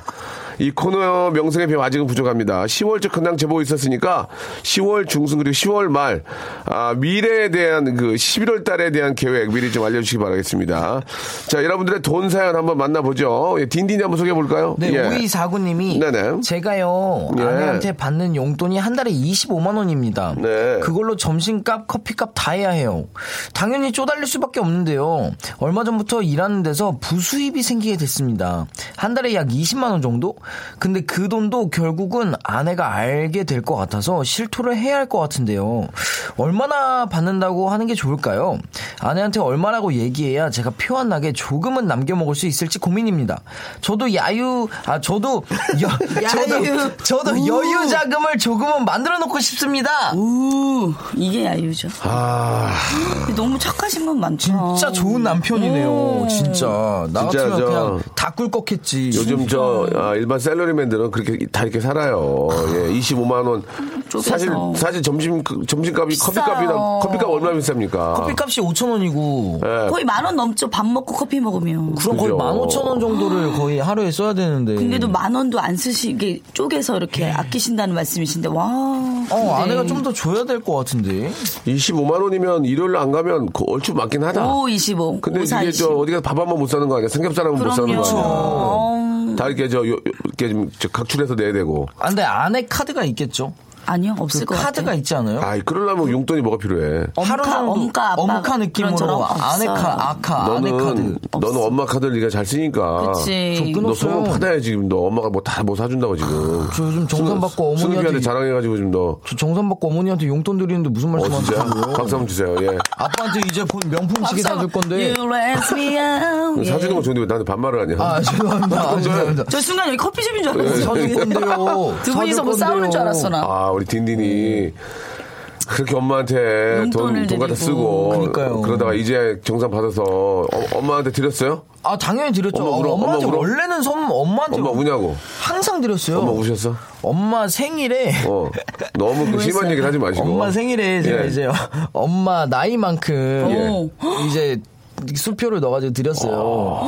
A: 이 코너 명성의 비 아직은 부족합니다. 10월쯤 근황 제보 있었으니까 10월 중순 그리고 10월 말 아, 미래에 대한 그 11월 달에 대한 계획 미리 좀 알려주시기 바라겠습니다. 자, 여러분들의 돈 사연 한번 만나보죠. 예, 딘딘이 한번 소개해 볼까요?
D: 네,
A: 예.
D: 오이사구님이
A: 네네.
D: 제가요
A: 예.
D: 아내한테 받는 용돈이 한 달에 25만 원입니다.
A: 네.
D: 그걸로 점심값, 커피값 다 해야 해요. 당연히 쪼달릴 수밖에 없는데요. 얼마 전부터 일하는 데서 부수입이 생기게 됐습니다. 한 달에 약 20만 원 정도? 근데 그 돈도 결국은 아내가 알게 될 것 같아서 실토를 해야 할 것 같은데요. 얼마나 받는다고 하는 게 좋을까요? 아내한테 얼마라고 얘기해야 제가 표안 나게 조금은 남겨 먹을 수 있을지 고민입니다. 저도 야유, 아 저도 여, 저도 저도 여유 자금을 조금은 만들어 놓고 싶습니다.
E: 우 이게 야유죠.
A: 아,
E: 너무 착하신 분 많죠.
D: 진짜 좋은 남편이네요. 진짜 나
A: 진짜
D: 같으면
A: 저-
D: 그냥 다 꿀꺽했지.
A: 요즘 저 아, 일반 셀러리맨들은 그렇게 다 이렇게 살아요. 예, 25만 원.
E: 쪼개서.
A: 사실 사실 점심 점심값이
E: 비싸요.
A: 커피값이나 커피값 얼마 비쌉니까?
D: 커피값이 5천 원이고
A: 예.
E: 거의 만 원 넘죠. 밥 먹고 커피 먹으면.
D: 그럼 거의
A: 그죠.
D: 15,000원 정도를 거의 하루에 써야 되는데.
E: 근데도 만 원도 안 쓰시게 쪼개서 이렇게 아끼신다는 말씀이신데 와.
D: 어,
E: 근데
D: 아내가 좀 더 줘야 될 것 같은데.
A: 25만 원이면 일요일 안 가면 그 얼추 맞긴 하다.
E: 5, 25.
A: 근데
E: 5, 4,
A: 이게
E: 20.
A: 저 어디가 밥한 번 못 사는 거 아니야? 삼겹살은 못 사는 거 아니야?
E: 어,
A: 다 이렇게 저 이렇게 좀저 각출해서 내야 되고.
D: 아, 근데 아내 카드가 있겠죠?
E: 아니요,
D: 그
E: 없을 것
D: 카드가
E: 같아요.
D: 있지 않아요?
A: 아, 그러려면 용돈이 뭐가 필요해?
E: 엄카, 아빠
D: 엄카 느낌으로 아내. 카, 아카, 아내
A: 너는
D: 카드.
A: 너는 엄마 카드를 네가 잘 쓰니까.
E: 그치.
A: 너 소문
D: 끊었어요.
A: 받아야지 지금 너 엄마가 뭐 다 뭐 사준다고 지금.
D: 저 요즘 정산 받고 어머니한테
A: 자랑해가지고 지금 너.
D: 저 정산 받고 어머니한테 용돈 드리는데 무슨
A: 어
D: 말씀
A: 진짜?
D: 하시는 거예요?
A: 박수 한번 주세요. 예.
D: 아빠한테 이제 곧 명품 시계 사줄 건데.
A: 사주는
E: 예.
A: 건 좋은데 왜 나한테 반말을 하냐?
D: 아, 죄송합니다. 아, 죄송합니다.
E: 저 순간 여기 커피숍인 줄
A: 예.
E: 알았어요.
D: 사줄 건데요.
E: 두 분이서 뭐 싸우는 줄. 알았어, 나.
A: 아, 우리 딘딘이 그렇게 엄마한테 돈,
E: 돈
A: 갖다. 쓰고
D: 그러니까요.
A: 그러다가 이제 정산 받아서 어, 엄마한테 드렸어요?
D: 아, 당연히 드렸죠.
A: 엄마 울어?
D: 엄마 한테
A: 엄마 울어?
D: 원래는 선 엄마한테
A: 엄마 우냐고?
D: 항상 드렸어요.
A: 엄마 우셨어?
D: 엄마 생일에
A: 어. 너무 그 심한 얘기를 하지 마시고.
D: 엄마 생일에 제가
A: 예.
D: 이제 엄마 나이만큼
E: 예.
D: 이제 수표를 넣어가지고 드렸어요.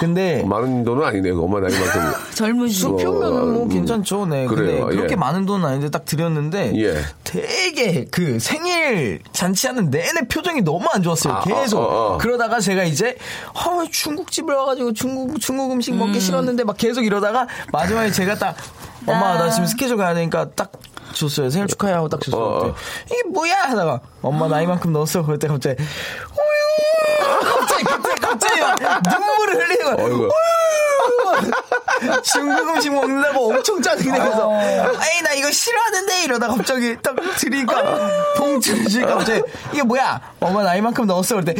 D: 근데
A: 많은 돈은 아니네, 그 엄마 나이 만큼.
E: 젊으시
D: 수표면은 뭐
A: 음,
D: 괜찮죠. 네.
A: 그래요,
D: 근데 그렇게
A: 예.
D: 많은 돈은 아닌데 딱 드렸는데
A: 예.
D: 되게 그 생일 잔치하는 내내 표정이 너무 안 좋았어요.
A: 아,
D: 계속.
A: 어, 어, 어.
D: 그러다가 제가 이제 아, 중국집을 와가지고 중국 중국 음식 먹기 싫었는데 막 계속 이러다가 마지막에 제가 딱 엄마 나 지금 스케줄 가야 되니까 딱 줬어요. 생일 축하해 하고 딱 줬어요.
A: 어, 어.
D: 이게 뭐야 하다가 엄마 나이만큼 넣었어. 그럴 때 갑자기 갑자기 갑자기 갑자기 막 눈물을 흘리는 거야.
A: 어이구.
D: 중국 음식 먹는다고 엄청 짜증이 내서. 에이 나 이거 싫어하는데? 이러다 갑자기 딱 드리니까 봉투를 주니까 갑자기 이게 뭐야? 엄마 나이만큼 넣었어. 그럴 때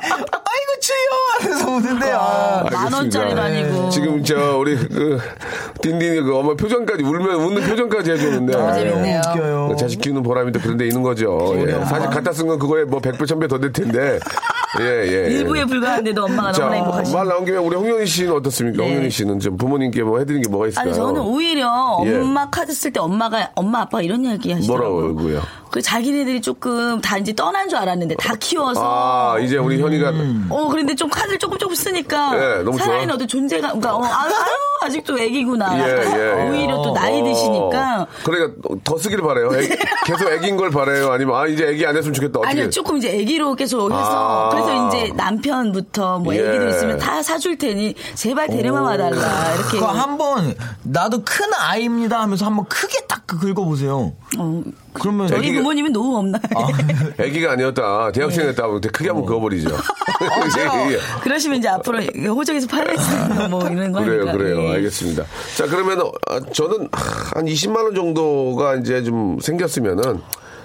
D: 아이고 주여! 하면서 우는데 아,
E: 만
A: 알겠습니다.
E: 아니고.
A: 지금 저 우리 그 딘딘이 그 엄마 표정까지 울면 웃는 표정까지 해주는데.
E: 너무 재밌네요.
D: 웃겨요.
A: 자식 키우는 보람이 또 그런 데 있는 거죠. 예. 사실 갖다 쓴 건 그거에 뭐 100배, 1000배 더 될 텐데. 예, 예. 예.
E: 일부에 불과한데도 엄마가
A: 자,
E: 너무나 행복하시
A: 말 나온 김에 우리 홍현희 씨는 어떻습니까?
E: 네.
A: 홍현희 씨는 좀 부모님께 뭐 해드린 게 뭐가 있을까요?
E: 아니 저는 오히려
A: 예.
E: 엄마 카드 쓸 때 엄마가 엄마 아빠가 이런 이야기 하시더라고요.
A: 뭐라고요?
E: 그 자기네들이 조금 다 이제 떠난 줄 알았는데 다 키워서
A: 아, 이제 우리 현이가
E: 어 그런데 좀 카드를 조금 조금 쓰니까
A: 예, 너무
E: 살아있는. 어떤 존재가 그러니까 어, 아유, 아유, 아직도 애기구나.
A: 예, 예, 예.
E: 오히려 또 나이 드시니까
A: 어, 그러니까 더 쓰기를 바래요. 애- 계속 애기인 걸 바래요. 아니면 아 이제 애기 안 했으면 좋겠다. 어떻게?
E: 아니요 조금 이제 애기로 계속 해서
A: 아.
E: 그래서 이제 남편부터 뭐
A: 예.
E: 애기도 있으면 다 사줄 테니 제발 데려만 와달라 이렇게
D: 그거 한번 나도 큰 아이입니다 하면서 한번 크게 딱 긁어보세요
E: 어,
D: 그러면
E: 저희
A: 애기가-
E: 부모님은 노후 없나요?
A: 애기가 아니었다. 대학생이었다. 네. 크게 한번 그어버리죠. 예, 예.
E: 그러시면 이제 앞으로 호적에서 팔려있는 뭐 이런 거
A: 그래요,
E: 하니까.
A: 그래요.
E: 예.
A: 알겠습니다. 자, 그러면 아, 저는 한 20만 원 정도가 이제 좀 생겼으면은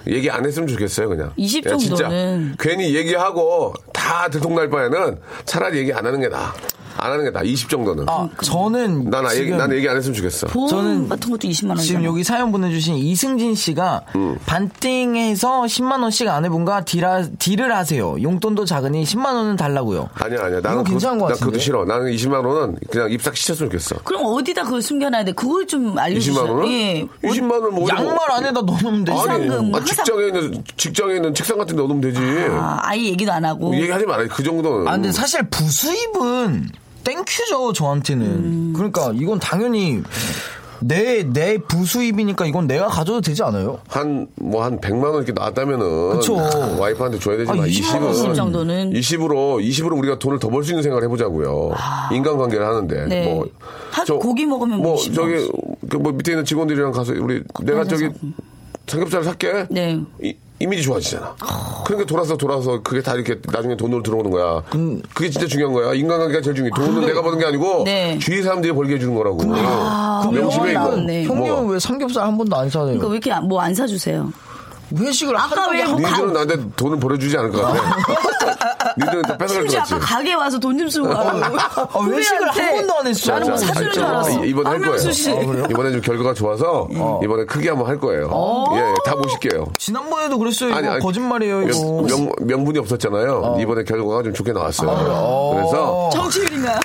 A: 얘기 안 했으면 좋겠어요, 그냥.
E: 20
A: 예, 진짜
E: 정도는.
A: 괜히 얘기하고 다다 들통날 바에는 차라리 얘기 안 하는 게 나아. 안 하는 게 나아. 20 정도는.
D: 아, 저는
A: 난, 얘기,
D: 지금
A: 난 얘기 안 했으면 좋겠어.
E: 보험
D: 저는
E: 같은 것도 20만 원.
D: 지금 여기 사연 보내주신 이승진 씨가
A: 음.
D: 반띵해서 10만 원씩 아내분과 딜하, 딜을 하세요. 용돈도 작으니 10만 원은 달라고요.
A: 아니야, 아니야. 나는
D: 이거 괜찮은
A: 그거, 것나 그것도
D: 같은데?
A: 싫어. 나는 20만 원은 그냥 입싹 시쳤으면 좋겠어.
E: 그럼 어디다 그걸 숨겨놔야 돼? 그걸 좀 알려주세요.
A: 20만 원은?
E: 예.
A: 20만 원은 뭐.
D: 양말 안에다 넣으면 되지.
A: 아니,
E: 상금,
A: 아, 직장에 있는, 직장에 있는 책상 같은 데 넣으면 되지.
E: 아, 아예 얘기도 안 하고.
A: 얘기하지 말아요. 그 정도는.
D: 아, 근데 사실 부수입은 thank you죠, 저한테는.
E: 음.
D: 그러니까 이건 당연히 내, 내 부수입이니까 이건 내가 가져도 되지 않아요?
A: 한, 뭐, 한 100만 원 이렇게 나왔다면은.
D: 그쵸.
A: 와이프한테 줘야 되지만,
D: 아,
A: 20은.
E: 20 정도는.
A: 20으로, 20으로 우리가 돈을 더 벌 수 있는 생각을 해보자고요. 인간관계를 하는데.
E: 아. 네.
A: 뭐.
E: 하- 고기 먹으면
A: 뭐,
E: 20만
A: 저기. 그 뭐, 밑에 있는 직원들이랑 가서, 우리, 내가
E: 앉아서.
A: 저기, 삼겹살 살게.
E: 네.
A: 이, 이미지 좋아지잖아. 그러니까 돌아서 돌아서 그게 다 이렇게 나중에 돈으로 들어오는 거야. 그게 진짜 중요한 거야. 인간관계가 제일 중요해. 돈은 내가 버는 게 아니고
E: 네.
A: 주위 사람들이 벌게 해주는 거라고.
E: 아,
A: 명심해 이거.
E: 나왔네.
D: 형님은
A: 뭐.
D: 왜 삼겹살 한 번도 안 사요?
E: 그러니까 왜 이렇게 뭐 안 사주세요?
D: 회식을
E: 아까 한왜
D: 적이
E: 뭐 가-
A: 니들은 나한테 돈을 벌어주지 않을 것 같아. 니들은 다 뺏어갈 것
E: 심지어
A: 같지.
E: 아까 가게 와서 돈 좀 쓰고 가고.
D: 아, 회식을 한 번도 안 했어.
E: 나는 뭐
A: 자,
E: 사주는
A: 자,
E: 줄 알았어.
A: 이- 이번에 할 거예요.
E: 씨.
A: 이번에 좀 결과가 좋아서 이번에 크게 한번 할 거예요. 예, 예, 다 모실게요.
D: 지난번에도 그랬어요.
A: 아니, 아니,
D: 거짓말이에요, 이거.
A: 명, 명, 명분이 없었잖아요. 이번에 결과가 좀 좋게 나왔어요. 그래서
E: 정치율인가요?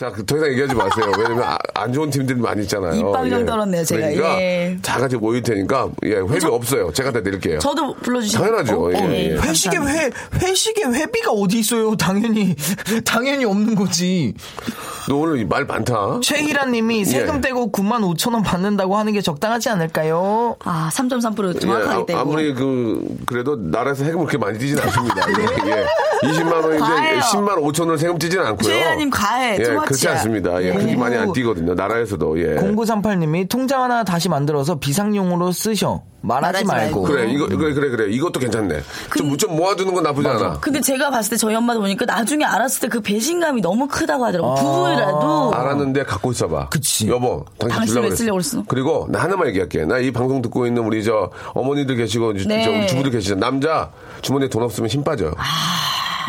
A: 자, 그더 이상 얘기하지 마세요. 왜냐면 아- 안 좋은 팀들이 많이 있잖아요.
E: 입방정 떨었네요, 제가.
A: 그러니까
E: 예.
A: 다 같이 모일 테니까 예, 회비 없어요. 제가 다 내릴게요.
E: 저도 불러주시면
A: 당연하죠. 예, 예.
D: 회식에 회, 회식에 회비가 어디 있어요? 당연히, 당연히 없는 거지.
A: 너 오늘 말 많다.
D: 최희란 님이 세금
A: 예.
D: 떼고 9만 5천 원 받는다고 하는 게 적당하지 않을까요?
E: 아, 3.3% 정확하게
A: 예,
E: 떼고.
A: 아, 무리 그 그래도 나라에서 세금을 그렇게 많이 띄진 않습니다. 예, 예. 20만 원인데
E: 과해요.
A: 10만 5천 원을 세금 띄지는 않고요.
E: 최혜라님 과해,
A: 예. 그렇지 않습니다. 예, 그렇게 많이 안 띄거든요. 나라에서도 예.
D: 0938님이 통장 하나 다시 만들어서 비상용으로 쓰셔. 말하지
E: 말하지
D: 말고.
E: 말고.
A: 그래, 이거 그래 그래 그래. 이것도 괜찮네. 좀, 좀 모아두는 건 나쁘지 않아.
E: 근데 제가 봤을 때 저희 엄마도 보니까 나중에 알았을 때 그 배신감이 너무 크다고 하더라고. 부부라도.
A: 알았는데 갖고 있어봐.
D: 그치.
A: 여보, 당신,
E: 당신
A: 주려고
E: 왜
A: 그랬어.
E: 쓰려고 그랬어?
A: 그리고 나 하나만 얘기할게. 나 이 방송 듣고 있는 우리 저 어머니들 계시고 저-
E: 네.
A: 저 주부들 계시죠. 남자 주머니에 돈 없으면 힘 빠져.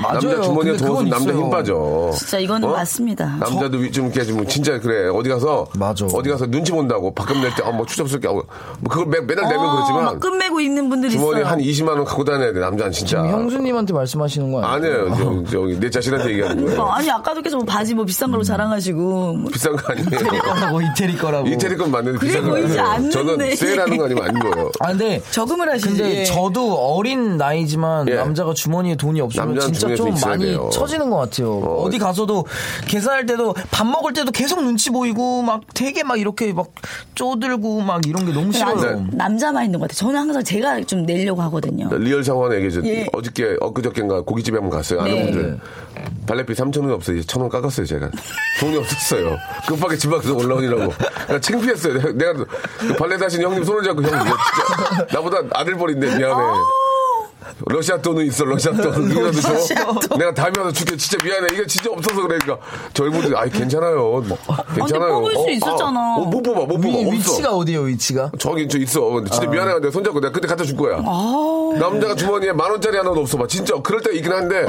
D: 맞아요.
A: 남자 주머니에 돈
D: 그건
A: 없으면 남자. 힘 빠져.
E: 진짜 이거는
A: 어?
E: 맞습니다.
A: 남자도 위- 좀 이렇게 좀 진짜 그래. 어디 가서
D: 맞아.
A: 어디 가서 눈치 본다고 밥금 낼때 어, 뭐 추접스럽게 어, 뭐 그걸 매, 매달 내면
E: 어,
A: 그렇지만
E: 막 끝매고 있는 분들이 있어요.
A: 한 20만 원 갖고 다녀야 돼. 남자는 진짜.
D: 지금 형수님한테 말씀하시는 거 아니에요?
A: 아니에요. 저, 저기 내 자신한테 얘기하는 거예요.
E: 어, 아니 아까도 계속 뭐 바지 뭐 비싼 걸로 자랑하시고 뭐
A: 비싼 거 아니에요.
D: 거라고 이태리 거라고.
A: 이태리 건 맞는데
E: 그래
A: 비싼 거 아니에요. 저는 세일하는 거 아니면 아닌 거예요.
D: 아 근데
E: 저금을 하시지.
D: 근데 저도 어린 나이지만
A: 예.
D: 남자가 주머니에 돈이 없으면 진짜
A: 주머니에
D: 좀 많이
A: 돼요.
D: 처지는 것 같아요. 어. 디 가서도 계산할 때도 밥 먹을 때도 계속 눈치 보이고 막 되게 막 이렇게 막 쪼들고 막 이런 게 너무 싫어요.
A: 네.
E: 남자만 있는 것 같아요. 저는 항상 제가 좀 내려고 하거든요.
A: real 상황 하나 얘기해줘.
E: 예.
A: 어저께, 엊그저께인가 고깃집에 한번 갔어요. 아는
E: 네.
A: 분들. valet비 3,000원 없어요. 이제 1,000원 깎았어요, 제가. 돈이 없었어요. 급하게 집 앞에서 올라오느라고. 그러니까 창피했어요. 내가, 내가 그 발레 다신 형님 손을 잡고 형, 이거 진짜. 나보다 아들뻘인데 미안해. 러시아 돈은 있어, 러시아 돈. 이거라도 줘. 내가 다음에 와서 줄게. 진짜 미안해. 이게 진짜 없어서 그러니까. 저희 분들이, 아이, 괜찮아요. 뭐, 괜찮아요.
E: 뽑을 수 있었잖아.
A: 어, 못 뽑아, 못 뽑아.
D: 위,
A: 없어.
D: 위치가 어디예요, 위치가?
A: 저기 저 있어. 근데 진짜 미안해. 내가 손잡고 내가 그때 갖다 줄 거야. 남자가 주머니에 만 원짜리 하나도 없어 봐. 진짜 그럴 때가 있긴 한데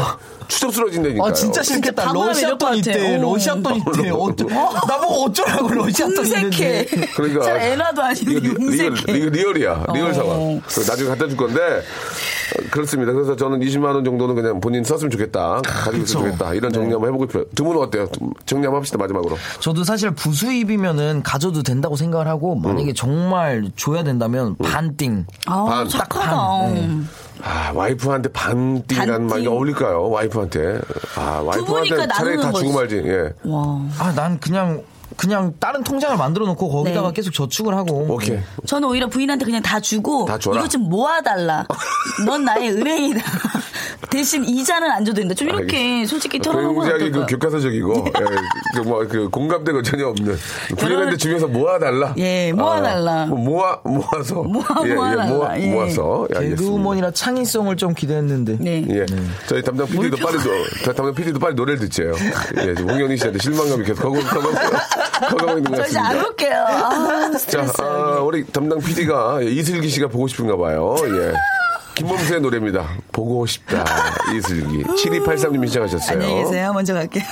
A: 추접스러워진다니까.
D: 아 진짜 싫겠다. 러시아 돈. 있대.
E: 어.
D: 러시아 돈 있대. 어쩌, 나보고 어쩌라고 러시아 돈
E: 궁색해.
D: 있는데.
A: 그러니까
E: 저 애나도 아니고
A: 이거 리- real. real, real이야. real
E: 어.
A: 상황. 나중에 갖다 줄 건데 어, 그렇습니다. 그래서 저는 20만 원 정도는 그냥 본인 썼으면 좋겠다. 가지고 있으면 좋겠다. 이런 정리 한번 해보고 싶어요. 두 분은 어때요? 정리 한번 합시다. 마지막으로.
D: 저도 사실 부수입이면은 가져도 된다고 생각을 하고 만약에 정말 줘야 된다면 반띵.
E: 아,
A: 반.
E: 착하다.
D: 반. 네.
A: 아, 와이프한테 반띵이라는
E: 반띵.
A: 말이 어울릴까요? 와이프한테. 아, 와이프한테 차라리 다 주고. 말지. 예.
E: 와.
D: 아 난 그냥 그냥 다른 통장을 만들어 놓고 거기다가
E: 네.
D: 계속 저축을 하고.
A: 오케이.
E: 저는 오히려 부인한테 그냥 다 주고
A: 다 줘라.
E: 이것 좀 모아달라. 넌 나의 은행이다. 대신 이자는 안 줘도 된다. 좀 이렇게 솔직히 털어놓은 건
A: 굉장히 그? 교과서적이고 예, 그 뭐, 그 공감대가 전혀 없는 부인한테 주면서 모아달라.
E: 예, 모아달라.
A: 아, 뭐 모아 모아서
E: 모아,
A: 예,
E: 모아달라.
A: 모아
E: 예.
A: 모아서 예, 알겠습니다.
D: 개그우먼이라 창의성을 좀 기대했는데.
E: 네.
A: 예, 저희 담당 PD도 빨리 노, 담당 PD도 빨리 노래를 듣죠. 예, 지금 홍현희 씨한테 실망감이 계속 커가고 커가고 있는
E: 것저 이제 안
A: 같습니다.
E: 올게요. 아,
A: 자. 아, 우리 담당 PD가 이슬기 씨가 보고 싶은가 봐요. 예. 김범수의 노래입니다. 보고 싶다. 이슬기. 7283님이 시작하셨어요.
E: 안녕히 계세요. 먼저 갈게요.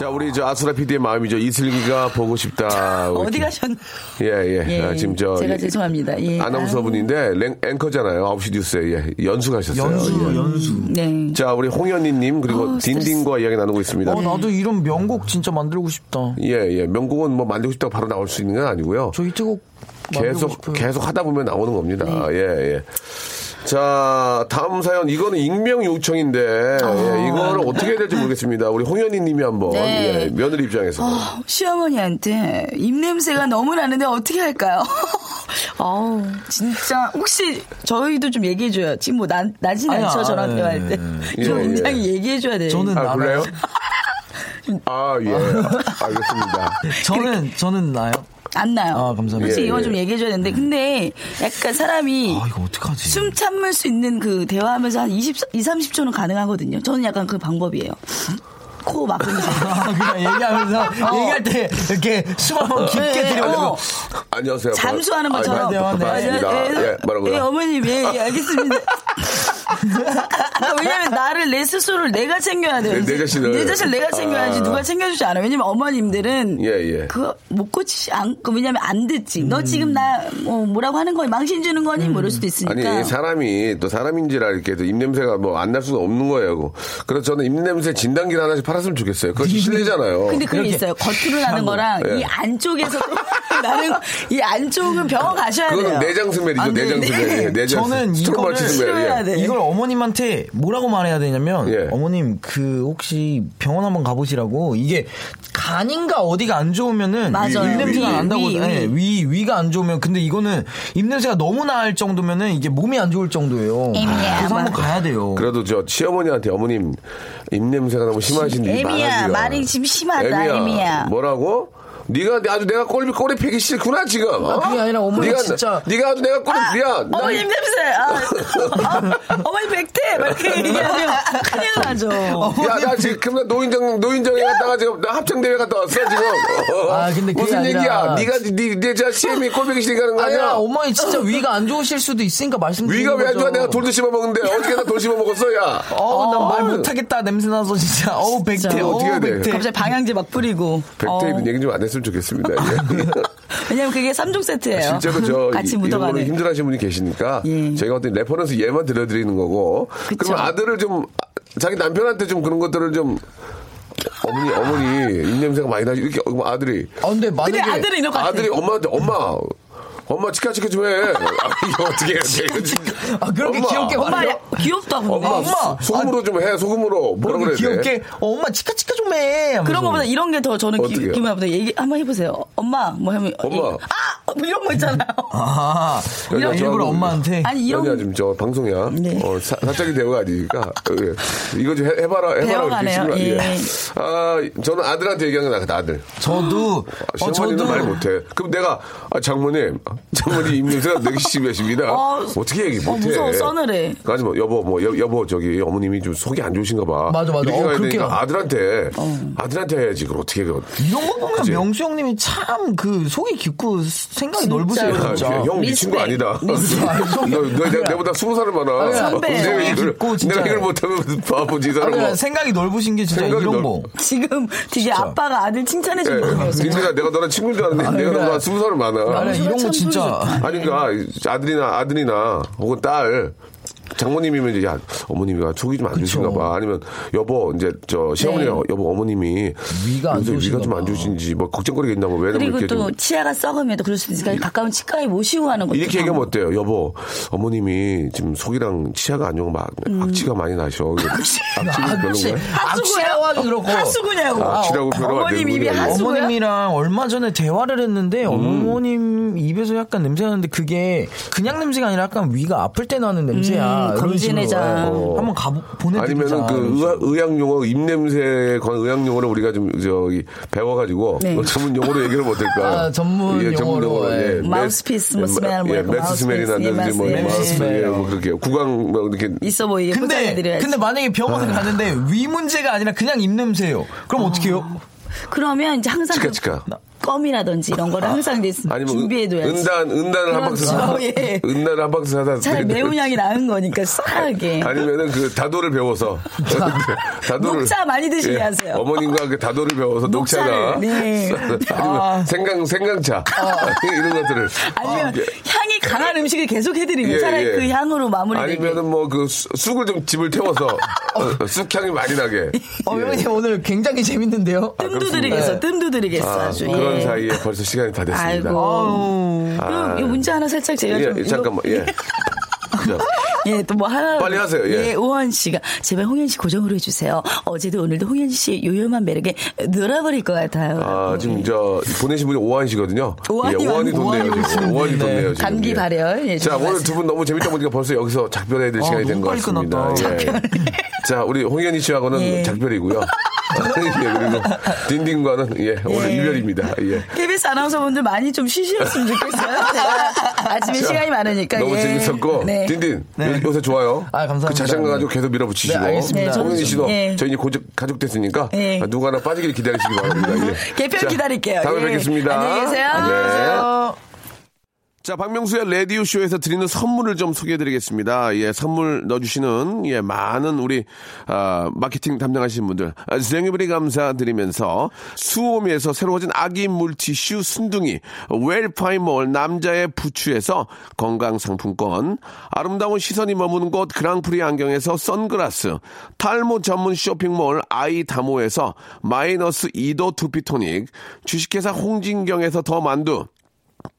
A: 자, 우리 저 아수라 PD의 마음이죠. 이슬기가 보고 싶다.
E: 어디 가셨나?
A: 예, 예.
E: 예,
A: 아, 지금 저.
E: 제가
A: 예,
E: 죄송합니다. 예.
A: 아나운서 분인데 랭- 앵커잖아요. 9시 뉴스에. 예. 연수 가셨어요.
D: 연수,
A: 예.
D: 연수.
E: 네.
A: 자, 우리 홍현희님 그리고
E: 어.
A: 딘딘과 이야기 나누고 있습니다.
D: 어, 나도 이런 명곡 진짜 만들고 싶다.
A: 예, 예. 명곡은 뭐 만들고 싶다고 바로 나올 수 있는 건 아니고요.
D: 저 히트곡
A: 계속
D: 싶어요.
A: 계속 하다 보면 나오는 겁니다.
E: 네.
A: 예, 예. 자, 다음 사연 이거는 익명 요청인데 예, 이거를 어떻게 해야 될지 모르겠습니다. 우리 홍현희 님이 한번
E: 아. 네.
A: 예, 며느리 입장에서
E: 어, 시어머니한테 입냄새가 너무 나는데 어떻게 할까요? 어우, 진짜, 혹시 저희도 좀 얘기해줘요. 지금 뭐, 나, 나진 않죠, 저랑
D: 예,
E: 대화할 때.
A: 예,
E: 좀
A: 예.
E: 굉장히 얘기해줘야 돼요.
D: 저는
A: 아. 그래요? 아, 예. 알겠습니다.
D: 저는 저는 나요.
E: 안 나요.
D: 아, 감사합니다.
E: 솔직히
A: 예,
E: 이건
A: 예.
E: 좀 얘기해줘야 되는데, 근데 약간 사람이
D: 아 이거 어떡하지?
E: 숨 참을 수 있는 그 대화하면서 한 20, 2, 30초는 가능하거든요. 저는 약간 그 방법이에요. 코 막으면서.
D: 아, 그냥 얘기하면서 얘기할 때 이렇게 숨 한번 깊게
E: 예, 예,
D: 들이마시고
E: 어.
A: 안녕하세요.
E: 잠수하는
A: 아,
E: 것처럼.
D: 네, 네, 네.
E: 예,
A: 예, 뭐라고요?
E: 예, 어머님, 예, 예, 알겠습니다. 그러니까 왜냐면 나를 내 스스로를 내가 챙겨야 돼요.
A: 네, 내 자신을.
E: 내 자신을 내가 챙겨야지
A: 아.
E: 누가 챙겨주지 않아. 왜냐면 어머님들은
A: 예, 예.
E: 그거 못 고치지 않고 왜냐면 안 듣지. 너 지금 나 뭐, 뭐라고 하는 거니? 망신 주는 거니? 뭐 이럴 수도 있으니까.
A: 아니 사람이 또 사람인지라 이렇게 또 입냄새가 뭐 안 날 수가 없는 거예요. 그래서 저는 입냄새 진단기를 하나씩 팔았으면 좋겠어요. 그거 실례잖아요.
E: 근데 그게 있어요. 겉으로 나는 거랑
A: 예.
E: 이 안쪽에서 나는 이 안쪽은 병원 가셔야 돼요.
A: 그거는 내장 스멜이죠.
D: 안 돼.
A: 내장 스멜. 내장
D: 저는
A: 스트로마치
D: 이거를
A: 스멜. 예.
E: 돼.
D: 이걸 어머님한테 뭐라고 말해야 되냐면
A: 예.
D: 어머님 그 혹시 병원 한번 가보시라고 이게 간인가 어디가 안 좋으면은
E: 맞아요.
D: 입냄새가
E: 위,
D: 난다고
E: 위,
D: 예,
E: 위.
D: 위 위가 안 좋으면 근데 이거는 입냄새가 너무 날 정도면은 이게 몸이 안 좋을 정도예요.
E: 애미야,
D: 그래서 한번. 가야 돼요.
A: 그래도 저 시어머니한테 어머님 입냄새가 너무 심하신데
E: 애미야, 말이 지금 심하다, 애미야.
A: 뭐라고? 네가 아주 내가 꼬리 꼬리 패기 싫구나 지금. 어?
D: 그게 아니라 어머니
A: 네가,
D: 진짜-
A: 네가 아주 내가 꼬리
E: 아,
A: 미안. 나
E: 어머님 냄새. 아, 아, 어머니 백태. 막 이렇게 얘기하면 큰일 나죠.
A: 야, 나 지금 나 노인정 노인정에 갔다가 지금 나 합창 대회 갔다 왔어 지금. 어,
D: 아, 근데 그게
A: 무슨
D: 아니라-
A: 얘기야? 네가 네네저 CM이 꼴보기 싫게 하는 거
D: 아니야
A: 아니야?
D: 어머니 진짜 위가 안 좋으실 수도 있으니까 말씀드리는
A: 위가 왜 안. 좋아? 내가 돌도 씹어 먹는데 어떻게 나돌 씹어 먹었어, 야?
D: 어우 난말
A: 어.
D: 못하겠다 냄새 나서 진짜 어우 백태
A: 어떻게 해야 돼?
D: 백태
E: 갑자기 방향제 막 뿌리고.
A: 백태
E: 어.
A: 얘기 좀 안 했 으면 좋겠습니다. 예.
E: 왜냐면 그게 3종 세트예요.
A: 실제로 저
E: 같이
A: 이- 이런
E: 묻어가는.
A: 힘들어하시는 분이 계시니까
E: 예.
A: 저희가 어떤 reference 예만 들려드리는 거고
E: 그쵸.
A: 그러면 아들을 좀 자기 남편한테 좀 그런 것들을 좀 어머니 어머니 입냄새가 많이 나지 이렇게 뭐 아들이
D: 아 근데 만약에
E: 근데 이럴 것 같아.
A: 아들이 엄마한테 엄마 엄마 치카 치카 좀 해. 아, 이거 어떻게 해야 돼?
D: 아 그렇게
A: 엄마.
D: 귀엽게
E: 엄마? 야, 귀엽다 근데.
A: 엄마,
D: 엄마.
A: 소- 소금으로 좀 해. 소금으로 뭐라 그래야 돼?
D: 귀엽게 어, 엄마 치카치카 좀 해
E: 그런 거보다 이런 게 더 저는? 기, 기분보다 얘기 한번 해보세요. 엄마 뭐 하면
A: 엄마.
E: 이- 아! 뭐 이런 거 있잖아요.
D: 아
A: 여기가
D: 일부러 엄마한테
E: 아니 이런
A: 여기가 지금 저 방송이야.
E: 네.
A: 어, 사, 사적인 대화가 아니니까 예. 이거 좀 해, 해봐라 해봐라. 이렇게
E: 예.
A: 예. 아 저는 아들한테 얘기하는 게 나겠다 아들.
D: 저도
A: 아,
D: 어,
A: 시어머니는
D: 저도
A: 말 못해. 그럼 내가 아, 장모님, 장모님 입냄새가 되게 심하십니다.
E: 어,
A: 어떻게 얘기
E: 어,
A: 못해?
E: 무서워, 서늘해.
A: 가지 뭐 여보 뭐 여, 여보 저기 어머님이 좀 속이 안 좋으신가 봐.
D: 맞아, 맞아.
A: 이렇게
D: 어, 그렇게.
A: 아들한테 아들한테 해야지. 그걸 어떻게 해? 그걸.
D: 이런 거 보면
A: 그치?
D: 명수 형님이 참 그 속이 깊고 생각이
E: 진짜.
D: 넓으세요
A: 아,
D: 진짜.
A: 형 미친 거
E: respect.
A: 아니다. 너, 너 내, 내보다 스무 살을 많아.
E: 선배.
A: 내가 이걸,
D: 깊고 진짜.
A: 내가 이걸 못하면 바보지 이
D: 아,
A: 사람. 뭐.
D: 생각이 넓으신 게 진짜
A: 생각이
D: 이런
A: 넓-
D: 거.
E: 지금 되게 아빠가 아들 칭찬해 주는 거예요.
A: 딘디가 내가 너랑 친구인 줄 알았는데 내가
D: 그래.
A: 너보다 스무 살을 많아.
D: 아니 이런
E: 거참
D: 진짜
A: 아니, 그러니까 아들이나 아들이나 혹은 딸 장모님이면 이제 야 어머님이가 속이 좀 안. 좋으신가 봐 아니면 여보 이제 저 시어머니가
E: 네.
A: 여보 어머님이
D: 위가 안
A: 위가
D: 좋으신가
A: 좀안
D: 봐.
A: 좋으신지 뭐 걱정거리가 있나 뭐 왜냐면
E: 그리고
A: 이렇게 또좀
E: 치아가 썩으면 또 그럴 수도 있으니까 가까운 치과에 모시고 하는 것도
A: 이렇게 얘기하면. 어때요 여보 어머님이 지금 속이랑 치아가 안 좋은 거막 악취가 많이 나셔 별로
D: 악취.
A: 거야
D: 악취라고 하기 그렇고.
E: 하수구냐고.
A: 악취라고 표현하면 안
E: 어머님
A: 되는?
D: 어머님이랑 얼마 전에 대화를 했는데
A: 음.
D: 어머님 입에서 약간 냄새 나는데 그게 그냥 냄새가 아니라 약간 위가 아플 때 나는 냄새야. 이런 식으로
E: 검진회장.
D: 예. 한번 가 보내드리자.
A: 아니면은 그 의학. 의학 용어 입냄새에 관한 의학 용어를 우리가 좀 저기 배워가지고
E: 네.
A: 뭐 전문 용어로 얘기를 못할까?
D: 아, 전문 용어로, 예.
E: 마우스피스, 뭐 스멜, 뭐
A: 예,
E: 약간
A: 메스 스멜이나
E: 마우스피스,
A: 든지 뭐
E: 예,
A: 마우스 스멜
D: 예.
A: 뭐 그렇게 구강 뭐 이렇게
E: 있어 보이게
D: 근데. 근데 만약에 병원에 갔는데 위 문제가 아니라 그냥 입냄새예요. 그럼 어떡해요?
E: 그러면 이제 항상
A: 치카
E: 그
A: 치카.
E: 껌이라든지 이런 거를 항상 이제
A: 아니면
E: 준비해둬야지.
A: 은단 은단을 한 박스
E: 그렇죠,
A: 사.
E: 예.
A: 은단을 한 박스 사다.
E: 차라리 매운 향이 나는 거니까 싸게.
A: 아니면은 그 다도를 배워서 다도를
E: 녹차 많이 드시게
A: 예,
E: 하세요.
A: 어머님과 그 다도를 배워서 녹차나
E: 녹차를, 네.
A: 아니면 생강 생강차 이런 것들을
E: 아니면
A: 예.
E: 향이 강한 음식을 계속 해드리면
A: 예,
E: 차라리
A: 예.
E: 그 향으로 마무리되게.
A: 아니면은 뭐 그 쑥을 좀 집을 태워서 어, 쑥향이 많이 나게
D: 어,
A: 예.
D: 오늘 굉장히 재밌는데요.
E: 뜸도 드리겠어,
D: 네.
E: 뜸도 드리겠어.
A: 아,
E: 아주.
A: 그런
E: 예.
A: 사이에 벌써 시간이 다 됐습니다.
E: 아이고.
A: 아.
E: 이 문자 하나 살짝 제가
A: 예,
E: 좀.
A: 예, 잠깐만 예. 자,
E: 예, 또 뭐 하나.
A: 빨리 하세요, 예.
E: 오원 씨가 제발 홍현 씨 고정으로 해주세요. 어제도 오늘도 홍현 씨의 요염한 매력에 놀아버릴 것 같아요.
A: 아, 지금 저 보내신 분이 오한 씨거든요.
E: 오한이
A: 예, 오한이
E: 왔-
A: 돈네요.
D: 오한이.
A: 돈네요.
E: 감기
A: 예.
E: 발열. 예,
A: 자, 오늘. 두 분 너무 재밌다 보니까 벌써 여기서 작별해야 될 시간이 된 것 같습니다. 예. 자, 우리 홍현희 씨하고는
E: 예.
A: 작별이고요. 예, 그리고 딘딘과는 예, 오늘
E: 예.
A: 이별입니다. 예.
E: KBS 아나운서분들 많이 좀 쉬셨으면 좋겠어요. 제가 아침에
A: 자,
E: 시간이 많으니까.
A: 너무
E: 예.
A: 재밌었고
E: 네.
A: 딘딘
D: 네.
A: 요- 요새 좋아요.
D: 아, 감사합니다.
A: 그 자신감 가지고 계속 밀어붙이시고.
D: 네, 알겠습니다.
E: 네,
A: 홍현희 씨도
E: 예.
A: 저희 이제 고적, 가족 됐으니까
E: 예.
A: 누가 하나 빠지길 기다리시기 바랍니다. 예.
E: 개편
A: 자,
E: 기다릴게요.
A: 다음에
E: 예.
A: 뵙겠습니다.
E: 안녕히 계세요.
A: 네. 자, 박명수의 라디오쇼에서 드리는 선물을 좀 소개해 드리겠습니다. 예, 선물 넣어주시는, 예, 많은 우리, 아, 마케팅 담당하시는 분들, 아, 생일브리 감사드리면서, 수오미에서 새로워진 아기 물티슈 순둥이, 웰파이몰 남자의 부추에서 건강상품권, 아름다운 시선이 머무는 곳 그랑프리 안경에서 선글라스, 탈모 전문 쇼핑몰 아이다모에서 마이너스 2도 두피토닉, 주식회사 홍진경에서 더 만두,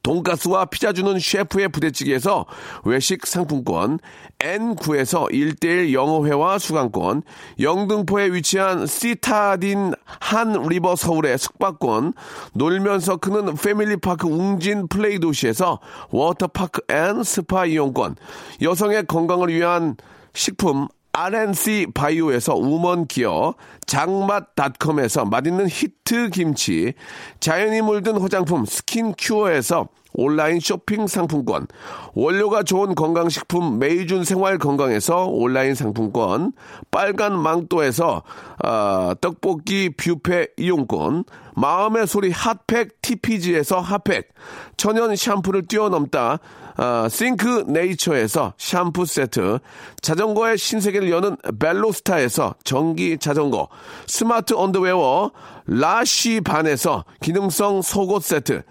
A: 돈가스와 피자 주는 셰프의 부대찌개에서 외식 상품권, N9에서 1대1 영어회화 수강권, 영등포에 위치한 시타딘 한 리버 서울의 숙박권, 놀면서 크는 패밀리파크 웅진 플레이 도시에서 워터파크 and 스파 이용권, 여성의 건강을 위한 식품 RNC 바이오에서 우먼 기어, 장맛닷컴에서 맛있는 히트 김치, 자연이 물든 화장품 스킨 큐어에서 온라인 쇼핑 상품권, 원료가 좋은 건강식품 메이준 생활 건강에서 온라인 상품권, 빨간 망토에서 아, 떡볶이 뷔페 이용권, 마음의 소리 핫팩 TPG에서 핫팩, 천연 샴푸를 뛰어넘다 아, 싱크 네이처에서 샴푸 세트, 자전거의 신세계를 여는 벨로스타에서 전기 자전거, 스마트 언더웨어 라쉬 반에서 기능성 속옷 세트,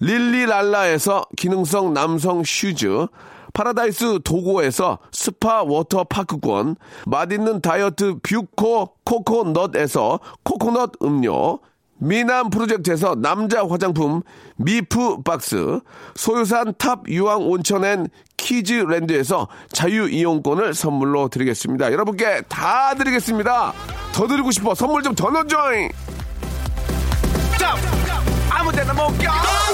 A: 릴리랄라에서 기능성 남성 슈즈, 파라다이스 도고에서 스파 워터파크권, 맛있는 다이어트 뷰코 코코넛에서 코코넛 음료, 미남 프로젝트에서 남자 화장품 미프 박스, 소요산 탑 유황 온천 and 키즈랜드에서 자유 이용권을 선물로 드리겠습니다. 여러분께 다 드리겠습니다. 더 드리고 싶어 선물 좀 더 넣어줘잉. 아무 데나 못 가.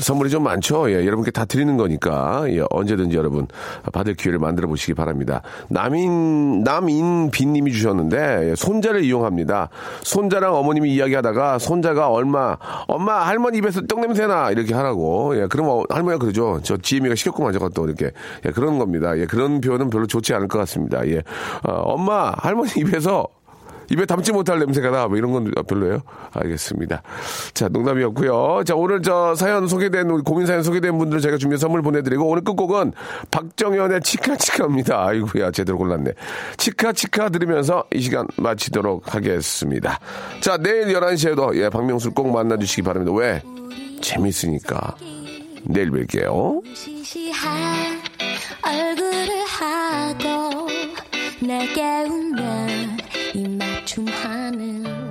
A: 선물이 좀 많죠. 예, 여러분께 다 드리는 거니까 예, 언제든지 여러분 받을 기회를 만들어 보시기 바랍니다. 남인 남인비님이 주셨는데 예, 손자를 이용합니다. 손자랑 어머님이 이야기하다가 손자가 얼마 엄마 할머니 입에서 떡 냄새나 이렇게 하라고. 예, 그럼 어, 할머니가 그러죠. 저 지혜미가 시켰구만 저거 또 이렇게 예, 그런 겁니다. 예, 그런 표현은 별로 좋지 않을 것 같습니다. 예, 어, 엄마 할머니 입에서 입에 담지 못할 냄새가 나. 뭐 이런 건 별로예요? 알겠습니다. 자, 농담이었고요. 자, 오늘 저 사연 소개된, 우리 고민 사연 소개된 분들 제가 준비한 선물 보내드리고 오늘 끝곡은 박정현의 치카치카입니다. 아이고야, 제대로 골랐네. 치카치카 들으면서 이 시간 마치도록 하겠습니다. 자, 내일 11시에도 예, 박명수 꼭 만나주시기 바랍니다. 왜? 재밌으니까. 내일 뵐게요.
G: 얼굴을 하고 내게 웃면 이만 춤하는